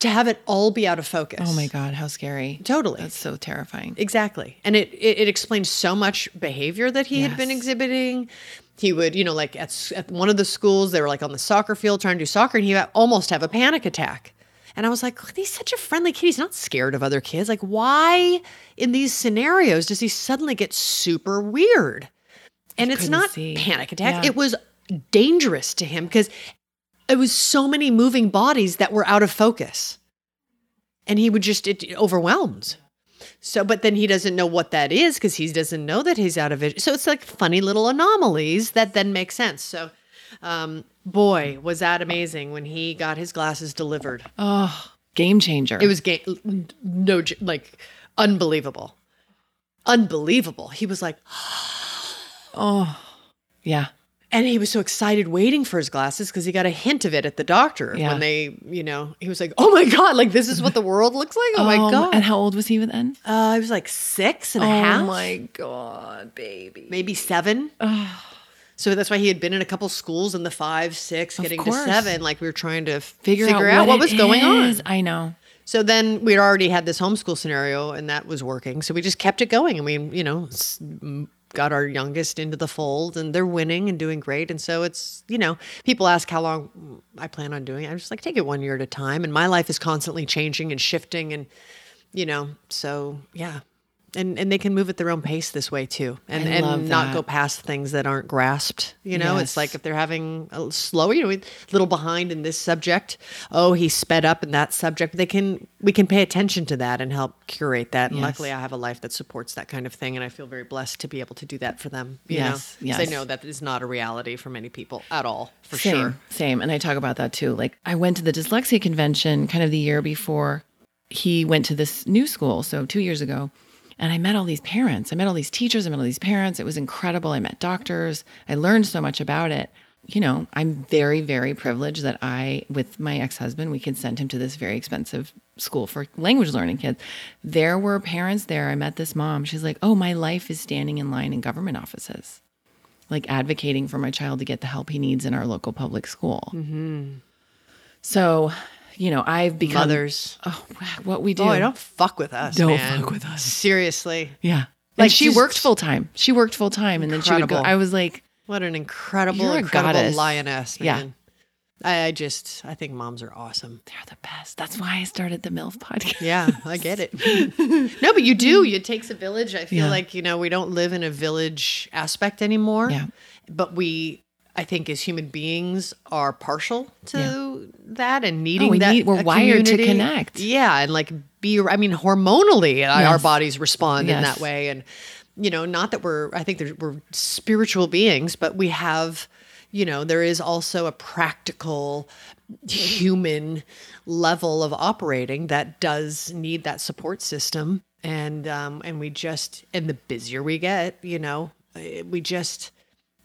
To have it all be out of focus. Oh my God, how scary. Totally. That's so terrifying. Exactly. And it, it, it explains so much behavior that he had been exhibiting. He would, you know, like at, at one of the schools, they were like on the soccer field trying to do soccer, and he would almost have a panic attack. And I was like, "Look, he's such a friendly kid. He's not scared of other kids. Like, why in these scenarios does he suddenly get super weird? And it's couldn't see. panic attack. Yeah. It was dangerous to him because it was so many moving bodies that were out of focus. And he would just it, overwhelmed. So, but then he doesn't know what that is because he doesn't know that he's out of vision. So it's like funny little anomalies that then make sense. So, um, boy, was that amazing when he got his glasses delivered. Oh, game changer. It was game, no, like unbelievable, unbelievable. He was like, oh, yeah. and he was so excited waiting for his glasses because he got a hint of it at the doctor Yeah. when they, you know, he was like, oh my God, like this is what the world looks like. Oh, my God. And how old was he then? uh, I was like six and a half. Oh my God, baby. maybe seven. So that's why he had been in a couple schools in the five, six, getting to seven. Like we were trying to Figure, figure, out, out, what, it was going on. I know. So then we'd already had this homeschool scenario and that was working. So we just kept it going. And we, you know, got our youngest into the fold and they're winning and doing great. And so it's, you know, people ask how long mm, I plan on doing it. I'm just like, take it one year at a time. And my life is constantly changing and shifting. And, you know, so yeah. And, and they can move at their own pace this way too, and and not go past things that aren't grasped. You know, Yes. it's like if they're having a slow, you know, a little behind in this subject. Oh, he sped up in that subject. They can we can pay attention to that and help curate that. And Yes. luckily, I have a life that supports that kind of thing, and I feel very blessed to be able to do that for them. You Yes, know, yes. I know that is not a reality for many people at all, for same, sure. Same. And I talk about that too. Like I went to the dyslexia convention kind of the year before he went to this new school. So two years ago. And I met all these parents. I met all these teachers. I met all these parents. It was incredible. I met doctors. I learned so much about it. You know, I'm very, very privileged that I, with my ex husband, we could send him to this very expensive school for language learning kids. There were parents there. I met this mom. She's like, Oh, my life is standing in line in government offices like advocating for my child to get the help he needs in our local public school. Mm-hmm. So, you know, I've become Mothers, Oh, what we do. oh, don't fuck with us. Don't man. fuck with us. Seriously, Yeah. Like, she worked full time. She worked full time, and then she would go. I was like, what an incredible, incredible goddess. lioness, Yeah. man. I, I just, I think moms are awesome. they're the best. That's why I started the MILF podcast. Yeah, I get it. no, but you do. It takes a village. I feel Yeah. like, you know, we don't live in a village aspect anymore. Yeah. But we, I think, as human beings, are partial to that and needing Oh, we that. need- we're wired to connect. Yeah. And like be, I mean, hormonally, our bodies respond in that way. And, you know, not that we're, I think we're spiritual beings, but we have, you know, there is also a practical human level of operating that does need that support system. And, um, and we just, and the busier we get, you know, eh, we just,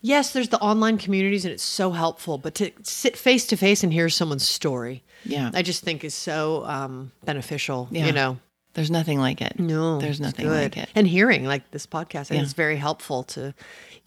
yes, there's the online communities and it's so helpful, but to sit face to face and hear someone's story, Yeah. I just think is so um, beneficial. Yeah. You know, There's nothing like it. no, There's nothing like it. And hearing like this podcast, Yeah. it's very helpful to.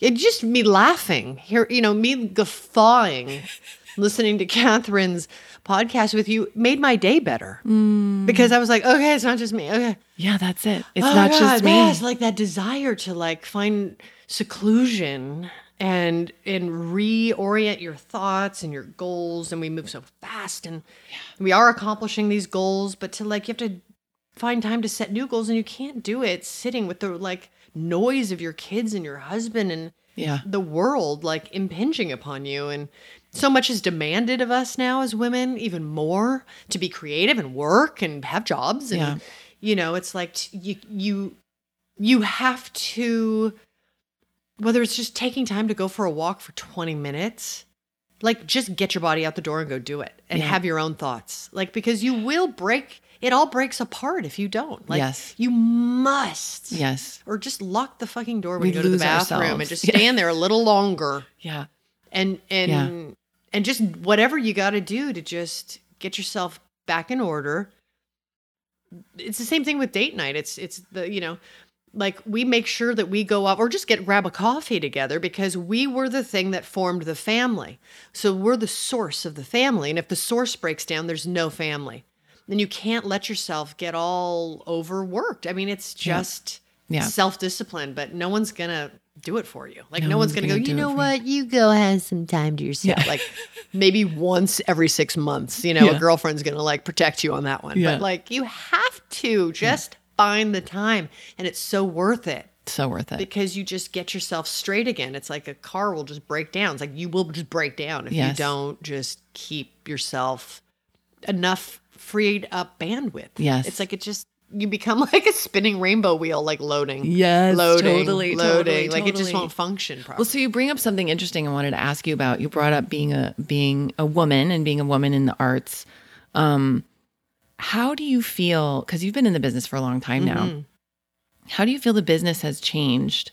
It just me laughing here, you know, me guffawing, listening to Kathryn's podcast with you made my day better Mm. because I was like, okay, it's not just me. Okay, Yeah, that's it. It's Oh not my just God, me. it's like that desire to like find seclusion and and reorient your thoughts and your goals and we move so fast and we are accomplishing these goals but to like you have to find time to set new goals and you can't do it sitting with the like noise of your kids and your husband and Yeah. the world like impinging upon you and so much is demanded of us now as women even more to be creative and work and have jobs and Yeah. you know it's like t- you you you have to whether it's just taking time to go for a walk for 20 minutes like just get your body out the door and go do it and Yeah. have your own thoughts like because you will break it all breaks apart if you don't like Yes. you must Yes. or just lock the fucking door when We you go to the bathroom and just stand there a little longer Yeah. and and Yeah. and just whatever you got to do to just get yourself back in order it's the same thing with date night it's it's the you know like we make sure that we go up or just get grab a coffee together because we were the thing that formed the family so we're the source of the family and if the source breaks down there's no family then you can't let yourself get all overworked i mean it's just Yeah. self-discipline but no one's gonna do it for you like no, No one's one's gonna, gonna go you know for you." what you go have some time to yourself Yeah. like maybe once every six months you know Yeah. a girlfriend's gonna like protect you on that one Yeah. but like you have to just find the time and it's so worth it So worth it. because you just get yourself straight again it's like a car will just break down it's like you will just break down if Yes. you don't just keep yourself enough freed up bandwidth Yes. it's like it just you become like a spinning rainbow wheel like loading Yes, loading totally, loading totally, like it just won't function properly Well, so you bring up something interesting I wanted to ask you about. You brought up being a being a woman and being a woman in the arts. Um, how do you feel? Because you've been in the business for a long time now. Mm-hmm. How do you feel the business has changed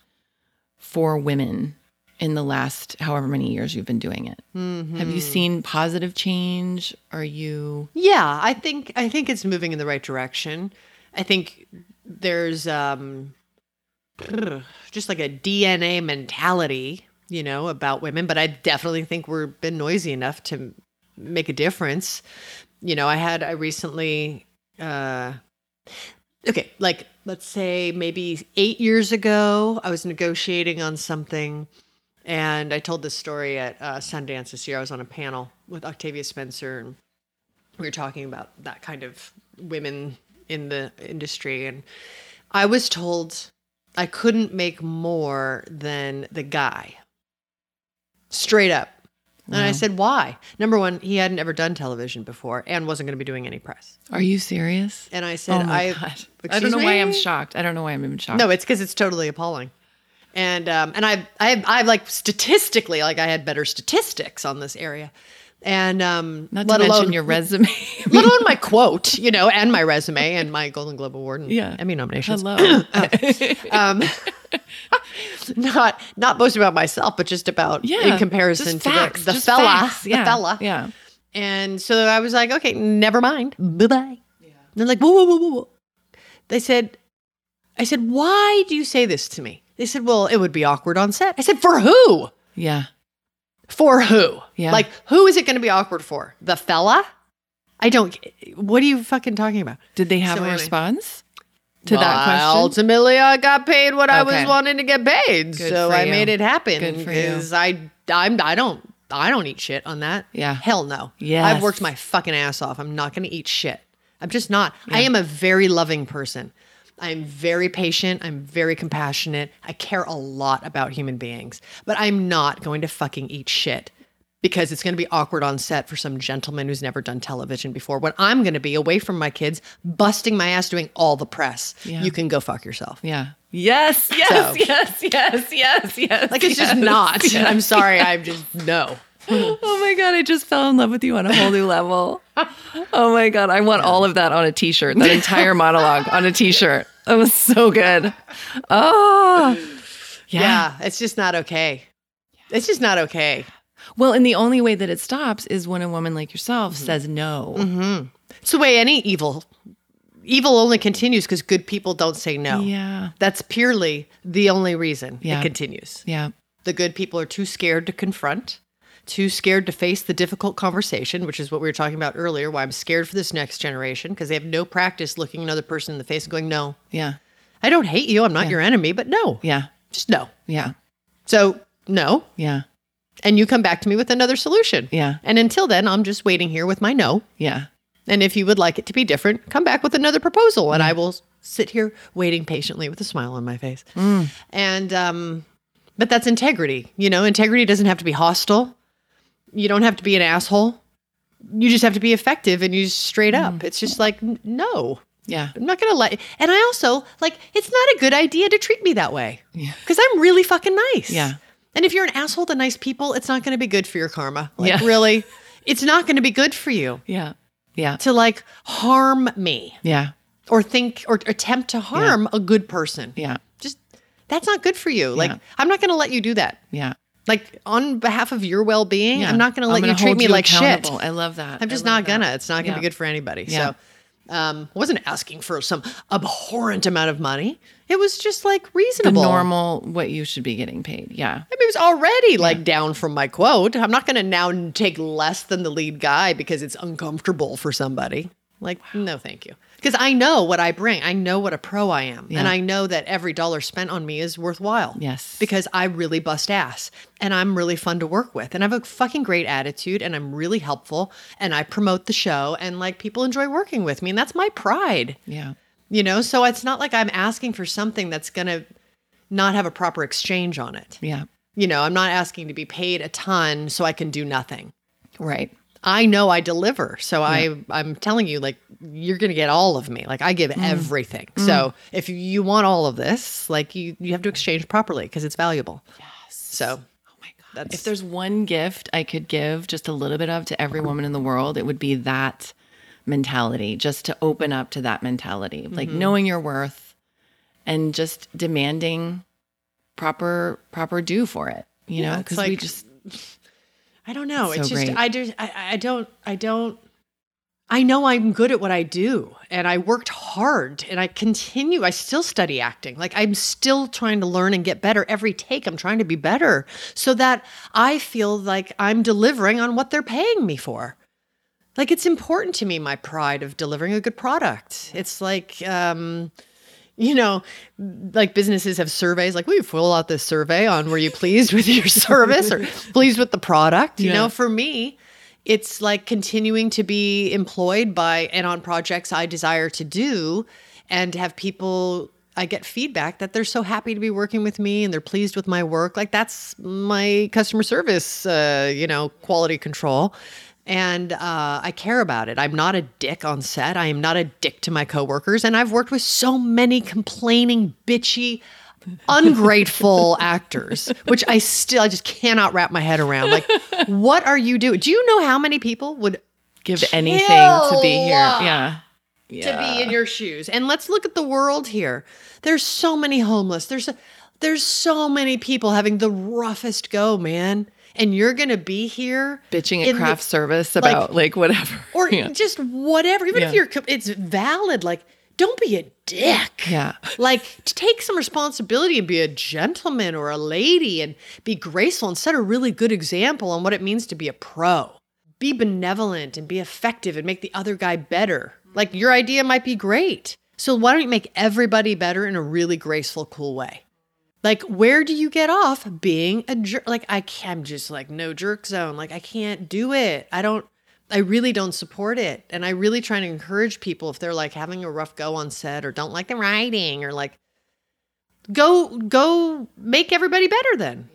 for women in the last however many years you've been doing it? Mm-hmm. Have you seen positive change? Are you? Yeah, I think I think it's moving in the right direction. I think there's um just like a DNA mentality, you know, about women, but I definitely think we're been noisy enough to make a difference. You know, I had I recently uh okay, like let's say maybe 8 years ago, I was negotiating on something and I told this story at uh, Sundance this year. I was on a panel with Octavia Spencer and we were talking about that kind of women in the industry and i was told i couldn't make more than the guy straight up and i said why number one he hadn't ever done television before and wasn't going to be doing any press Are you serious? and i said oh i! I don't know why I'm shocked. I don't know why I'm even shocked. no it's because it's totally appalling and um and i i i like statistically like i had better statistics on this area and um Not to let mention your resume. let alone my quote, you know, and my resume and my Golden Globe Award and Yeah. Emmy nominations. Hello. Um, not not boasting about myself, but just about yeah, in comparison to facts, the, the fella, facts. the Yeah, fella. Yeah. And so I was like, okay, never mind. Bye bye. Yeah. They're like, whoa, whoa, whoa, whoa, whoa. They said, I said, why do you say this to me? They said, well, it would be awkward on set. I said, for who? Yeah. For who? Yeah. Like, who is it going to be awkward for? The fella? I don't. What are you fucking talking about? Did they have So a anyway. response to Well, that question? Ultimately, I got paid what I was wanting to get paid, Good so I you. made it happen. Good for you. Because I, I'm, I don't, I don't eat shit on that. Yeah. hell no. Yeah. I've worked my fucking ass off. I'm not going to eat shit. I'm just not. I am a very loving person. I'm very patient. I'm very compassionate. I care a lot about human beings, but I'm not going to fucking eat shit because it's going to be awkward on set for some gentleman who's never done television before. When I'm going to be away from my kids, busting my ass doing all the press. Yeah. You can go fuck yourself. yeah. Yes. Yes. So- Yes. Yes. Yes. Yes. Like it's just not. yes. I'm sorry. I'm just no. Oh my god! I just fell in love with you on a whole new level. Oh my god! I want all of that on a T-shirt. That entire monologue on a T-shirt. It was so good. Oh. Yeah. it's just not okay. It's just not okay. Well, and the only way that it stops is when a woman like yourself Mm-hmm. says no. It's the way any evil evil only continues because good people don't say no. Yeah. That's purely the only reason Yeah. it continues. Yeah. The good people are too scared to confront, too scared to face the difficult conversation, which is what we were talking about earlier. Why I'm scared for this next generation because they have no practice looking another person in the face and going, "No, Yeah. I don't hate you. I'm not your enemy, but no, Yeah. just no." Yeah. So no, Yeah. and you come back to me with another solution. Yeah. And until then, I'm just waiting here with my no. Yeah. And if you would like it to be different, come back with another proposal, and I will sit here waiting patiently with a smile on my face. And um, but that's integrity. You know, integrity doesn't have to be hostile. You don't have to be an asshole. You just have to be effective and you just straight up. Mm. It's just like n- no. Yeah. I'm not gonna let. And I also like it's not a good idea to treat me that way. Yeah. Because I'm really fucking nice. Yeah. And if you're an asshole to nice people, it's not gonna be good for your karma. Like Yeah. really, it's not gonna be good for you Yeah. Yeah. to like harm me Yeah. or think or attempt to harm a good person. Yeah. Just that's not good for you. Like Yeah. I'm not going to let you do that. Yeah. Like on behalf of your well-being, Yeah. I'm not going to let you treat me like shit. I love that. I'm just not that. gonna. It's not gonna Yeah. be good for anybody. Yeah. So um wasn't asking for some abhorrent amount of money. It was just like The reasonable. normal what you should be getting paid. Yeah. I mean, it was already like down from my quote. I'm not going to now take less than the lead guy because it's uncomfortable for somebody. Like, no, thank you. Because I know what I bring. I know what a pro I am. Yeah. And I know that every dollar spent on me is worthwhile. Yes. Because I really bust ass and I'm really fun to work with. And I have a fucking great attitude and I'm really helpful and I promote the show and like people enjoy working with me. And that's my pride. Yeah. You know, so it's not like I'm asking for something that's going to not have a proper exchange on it. Yeah. You know, I'm not asking to be paid a ton so I can do nothing. Right. I know I deliver. So I I'm telling you like you're going to get all of me. Like I give everything. So if you want all of this, like you you have to exchange properly because it's valuable. Yes. So Oh my god. That's- if there's one gift I could give just a little bit of to every woman in the world, it would be that mentality, just to open up to that mentality, like Mm-hmm. knowing your worth and just demanding proper proper due for it, you know, Yeah, it's because we just I don't know. So it's just great. I just I, I don't I don't I know I'm good at what I do and I worked hard and I continue I still study acting. Like I'm still trying to learn and get better every take. I'm trying to be better so that I feel like I'm delivering on what they're paying me for. Like it's important to me my pride of delivering a good product. It's like um you know, like businesses have surveys like, we fill out this survey on were you pleased with your service or pleased with the product? You Yeah. know, for me, it's like continuing to be employed by and on projects I desire to do and have people I get feedback that they're so happy to be working with me and they're pleased with my work. Like that's my customer service, uh, you know, quality control. And uh, I care about it. I'm not a dick on set. I am not a dick to my coworkers. And I've worked with so many complaining, bitchy, ungrateful actors, which I still, I just cannot wrap my head around. Like, what are you doing? Do you know how many people would give anything to be here. Kill. Yeah. to be in your shoes. And let's look at the world here. There's so many homeless. There's a, there's so many people having the roughest go, man. And you're gonna be here Bitching in at the- craft service about like, whatever. or yeah. just whatever. Even if you're, it's valid. Like, don't be a dick. Yeah. Like, to take some responsibility and be a gentleman or a lady and be graceful and set a really good example on what it means to be a pro. Be benevolent and be effective and make the other guy better. Like, your idea might be great. So, why don't you make everybody better in a really graceful, cool way? Like, where do you get off being a jerk? Like, I can't, I'm just like, no jerk zone. Like, I can't do it. I don't, I really don't support it. And I really try to encourage people if they're like having a rough go on set or don't like the writing or like, go, go make everybody better then.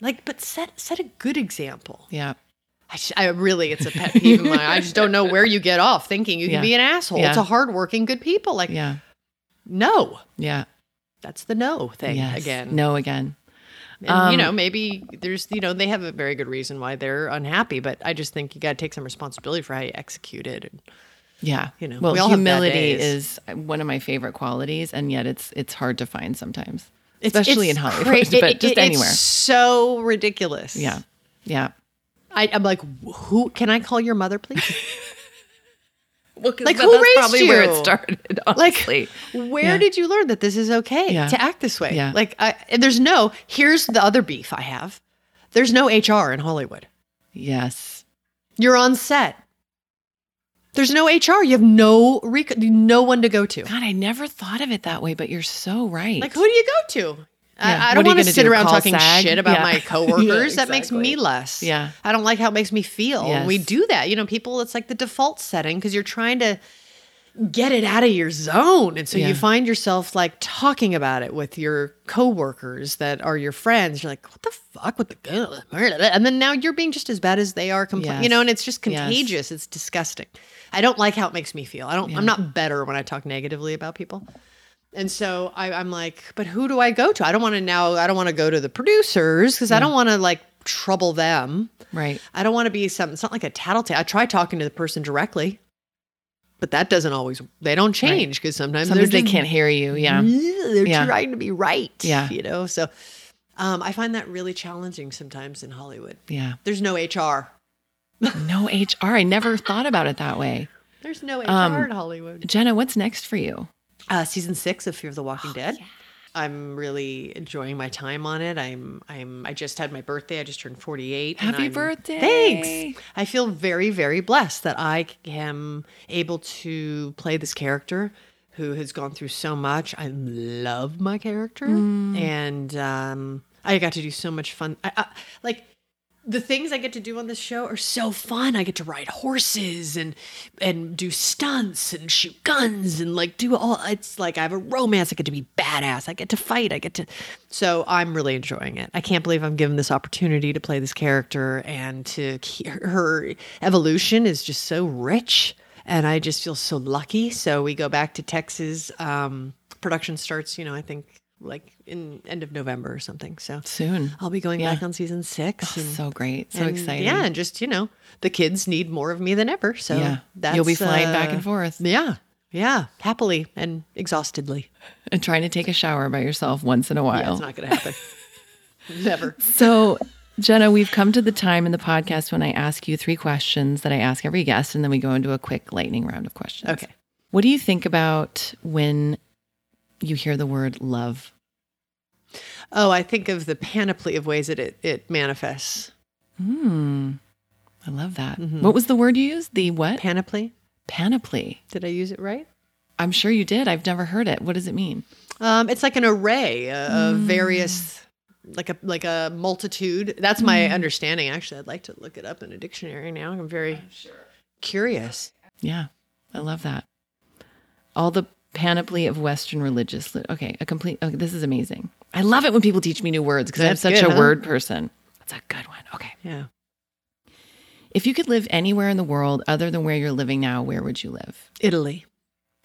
Like, but set, set a good example. Yeah. I, sh- I really, it's a pet peeve of mine. I just don't know where you get off thinking you can Yeah. be an asshole Yeah. to hardworking, good people. Like, Yeah. no, Yeah. That's the no thing Yes. again. No again. And, Um, you know, maybe there's, you know, they have a very good reason why they're unhappy, but I just think you got to take some responsibility for how you execute it. And, Yeah. You know, well, we humility is one of my favorite qualities, and yet it's it's hard to find sometimes. It's- especially it's in Hollywood, cra- but it- just it- anywhere. It's so ridiculous. Yeah. Yeah. I, I'm like, who can I call your mother, please? Well, Like, who raised probably where it you? started. Like, Honestly. where Yeah. did you learn that this is okay Yeah. to act this way? Yeah. Like, I, and there's no. Here's the other beef I have. There's no HR in Hollywood. yes. You're on set. There's no HR. You have no rec- no one to go to. God, I never thought of it that way, but you're so right. Like, who do you go to? Yeah. I, I don't want to sit do, around talking SAG? shit about Yeah. my coworkers. Yeah, That makes me less. Yeah. I don't like how it makes me feel. when We do that. You know, people, it's like the default setting because you're trying to get it out of your zone. And so you find yourself like talking about it with your coworkers that are your friends. You're like, what the fuck with the girl? and then now you're being just as bad as they are complaining. You know, and it's just Yes. contagious. It's disgusting. I don't like how it makes me feel. I don't I'm not better when I talk negatively about people. And so I, I'm like, but who do I go to? I don't want to now. I don't want to go to the producers because I don't want to like trouble them. right. I don't want to be something, It's not like a tattletale. I try talking to the person directly, but that doesn't always. They don't change because sometimes Sometimes they're they just- can't hear you. Yeah. They're Yeah. trying to be right. Yeah. you know. So um, I find that really challenging sometimes in Hollywood. Yeah. There's no HR. No HR. I never thought about it that way. There's no HR Um, in Hollywood. Jenna, what's next for you? Uh, season six of Fear of the Walking Oh, Dead. I'm really enjoying my time on it. I'm I'm I just had my birthday. I just turned 48. Happy birthday. Thanks. I feel very very blessed that I am able to play this character who has gone through so much. I love my character Mm. and um I got to do so much fun. I, I like the things I get to do on this show are so fun. I get to ride horses and and do stunts and shoot guns and like do all. It's like I have a romance. I get to be badass. I get to fight. I get to. So I'm really enjoying it. I can't believe I'm given this opportunity to play this character and to her evolution is just so rich. And I just feel so lucky. So we go back to Texas. Um, production starts. You know, I think like in end of November or something. So Soon. I'll be going Yeah. back on season six. and- So great. So and, exciting. Yeah, and just you know, the kids need more of me than ever. So Yeah. that's, You'll be flying back uh, and forth Yeah, yeah, happily and exhaustedly. and trying to take a shower by yourself once in a Yeah, while. it's not going to happen. Never. So, Jenna, we've come to the time in the podcast when I ask you three questions that I ask every guest, and then we go into a quick lightning round of questions. Okay. What do you think about when you hear the word love? Oh, I think of the panoply of ways that it it manifests. Hmm. I love that. Mm-hmm. What was the word you used? The what? Panoply. Panoply. Did I use it right? I'm sure you did. I've never heard it. What does it mean? Um, it's like an array of various, like a like a multitude. That's my understanding. Actually, I'd like to look it up in a dictionary now. I'm very sure. curious. Yeah, I love that. All the panoply of Western religious. Li- okay, a complete. Okay, this is amazing. I love it when people teach me new words because I'm such good, a huh? word person. That's a good one. Okay. Yeah. If you could live anywhere in the world other than where you're living now, where would you live? Italy.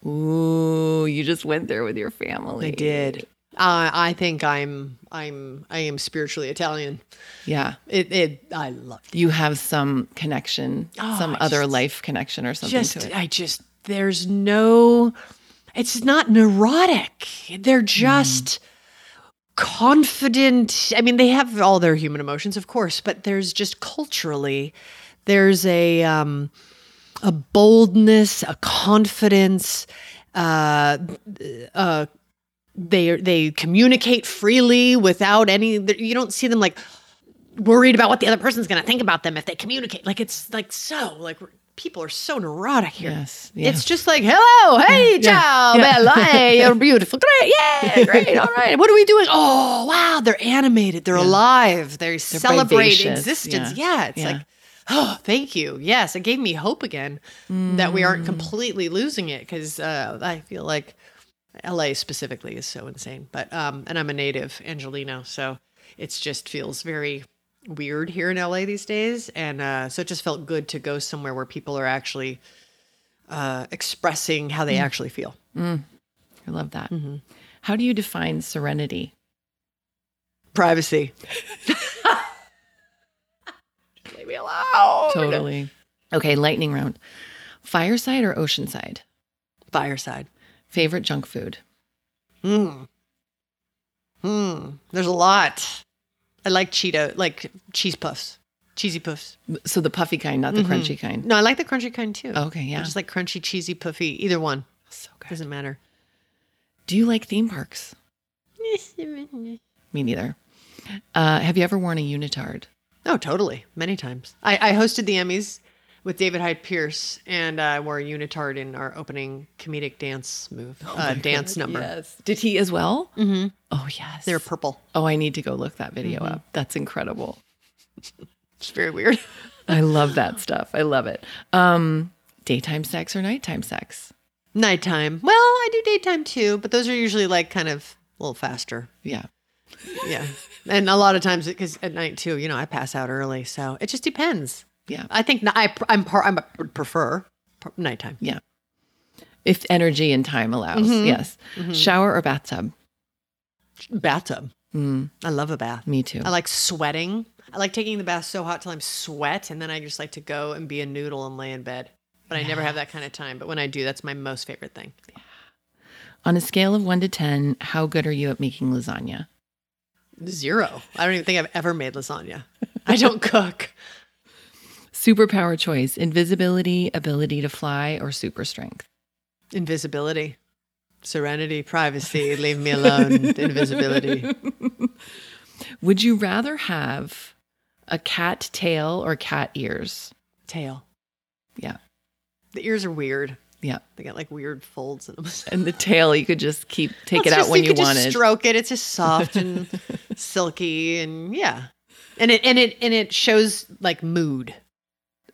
Ooh, you just went there with your family. I did. Uh, I think I'm I'm I am spiritually Italian. Yeah. It it I love it. You have some connection, Oh, some I other just- life connection or something Just to it. I just there's no it's not neurotic. They're just confident. I mean, they have all their human emotions, of course, but there's just culturally there's a um a boldness, a confidence, uh, uh, they they communicate freely without any. You don't see them like worried about what the other person's going to think about them if they communicate. Like it's like so like people are so neurotic here. Yes. Yeah. It's just like, hello, hey, Yeah. ciao, Yeah. bella, hey, you're beautiful, great, yeah, great, all right. What are we doing? Oh, wow, they're animated, they're alive, they celebrate vivacious, existence. yeah. It's like, oh, thank you. Yes, it gave me hope again that we Mm. aren't completely losing it because uh, I feel like LA specifically is so insane. But um, and I'm a native Angeleno, so it just feels very weird here in LA these days, and uh, so it just felt good to go somewhere where people are actually uh, expressing how Mm. they actually feel. I love that. Mm-hmm. How do you define serenity? Privacy. Just leave me alone. Totally. Okay, lightning round. Fireside or oceanside? Fireside. Favorite junk food? Hmm. Hmm. There's a lot. I like Cheeto, like cheese puffs, cheesy puffs. So the puffy kind, not the crunchy kind. No, I like the crunchy kind too. Okay, yeah. I just like crunchy, cheesy, puffy. Either one So good. doesn't matter. Do you like theme parks? Me neither. Uh, have you ever worn a unitard? Oh, totally. Many times. I, I hosted the Emmys with David Hyde Pierce, and uh, I wore a unitard in our opening comedic dance move, uh, dance number. Yes. Did he as well? Mm-hmm. Oh yes. They're purple. oh, I need to go look that video up. That's incredible. It's very weird. I love that stuff. I love it. Um, daytime sex or nighttime sex? Nighttime. Well, I do daytime too, but those are usually like kind of a little faster. Yeah. Yeah. and a lot of times, because at night too, you know, I pass out early. So it just depends. Yeah. I think I, I'm, par- I'm I would prefer nighttime. Yeah. If energy and time allows. Yes. Shower or bathtub? Bathtub. Mm, I love a bath. me too. I like sweating. I like taking the bath so hot till I'm sweat, and then I just like to go and be a noodle and lay in bed. But I never have that kind of time. But when I do, that's my most favorite thing. On a scale of one to 10, how good are you at making lasagna? Zero. I don't even think I've ever made lasagna. I don't cook. Superpower choice invisibility, ability to fly, or super strength? Invisibility, serenity, privacy. Leave me alone. Invisibility. Would you rather have a cat tail or cat ears? Tail. Yeah. The ears are weird. Yeah. They got like weird folds in them. And the tail, you could just keep take It's it out just- when you, could just wanted. stroke it. It's just soft and silky, and yeah, and it and it and it shows like mood.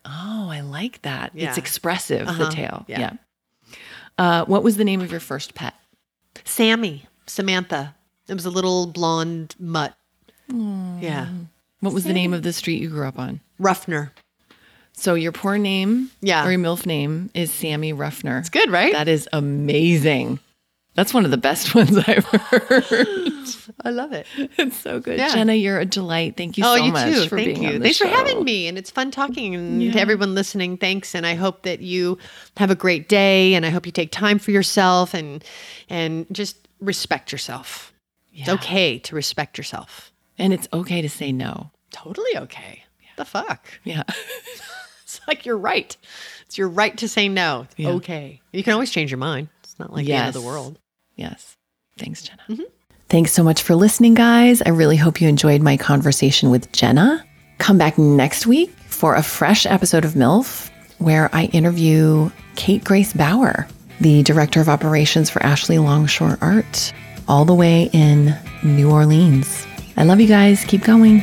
Oh, I like that. Yeah. It's expressive, the Uh-huh. tail. Yeah. Yeah. Uh, what was the name of your first pet? Sammy, Samantha. It was a little blonde mutt. Yeah, What was the name of the street you grew up on? Ruffner. So your poor name, Yeah. or your MILF name is Sammy Ruffner. It's good, right? That is amazing. That's one of the best ones I've heard. I love it. it's so good. Yeah. Jenna, you're a delight. Thank you oh, so you much too. for Thank being you. on Thanks for having me, and it's fun talking and Yeah. to everyone listening. Thanks, and I hope that you have a great day, and I hope you take time for yourself and and just respect yourself. It's okay to respect yourself. And it's okay to say no. Totally okay. The fuck. Yeah. It's like you're right. It's your right to say no. It's Yeah. okay. You can always change your mind. It's not like the end of the world. Yes. Thanks, Jenna. Mm-hmm. Thanks so much for listening, guys. I really hope you enjoyed my conversation with Jenna. Come back next week for a fresh episode of MILF where I interview Kate Grace Bauer, the director of operations for Ashley Longshore Art, all the way in New Orleans. I love you guys. Keep going.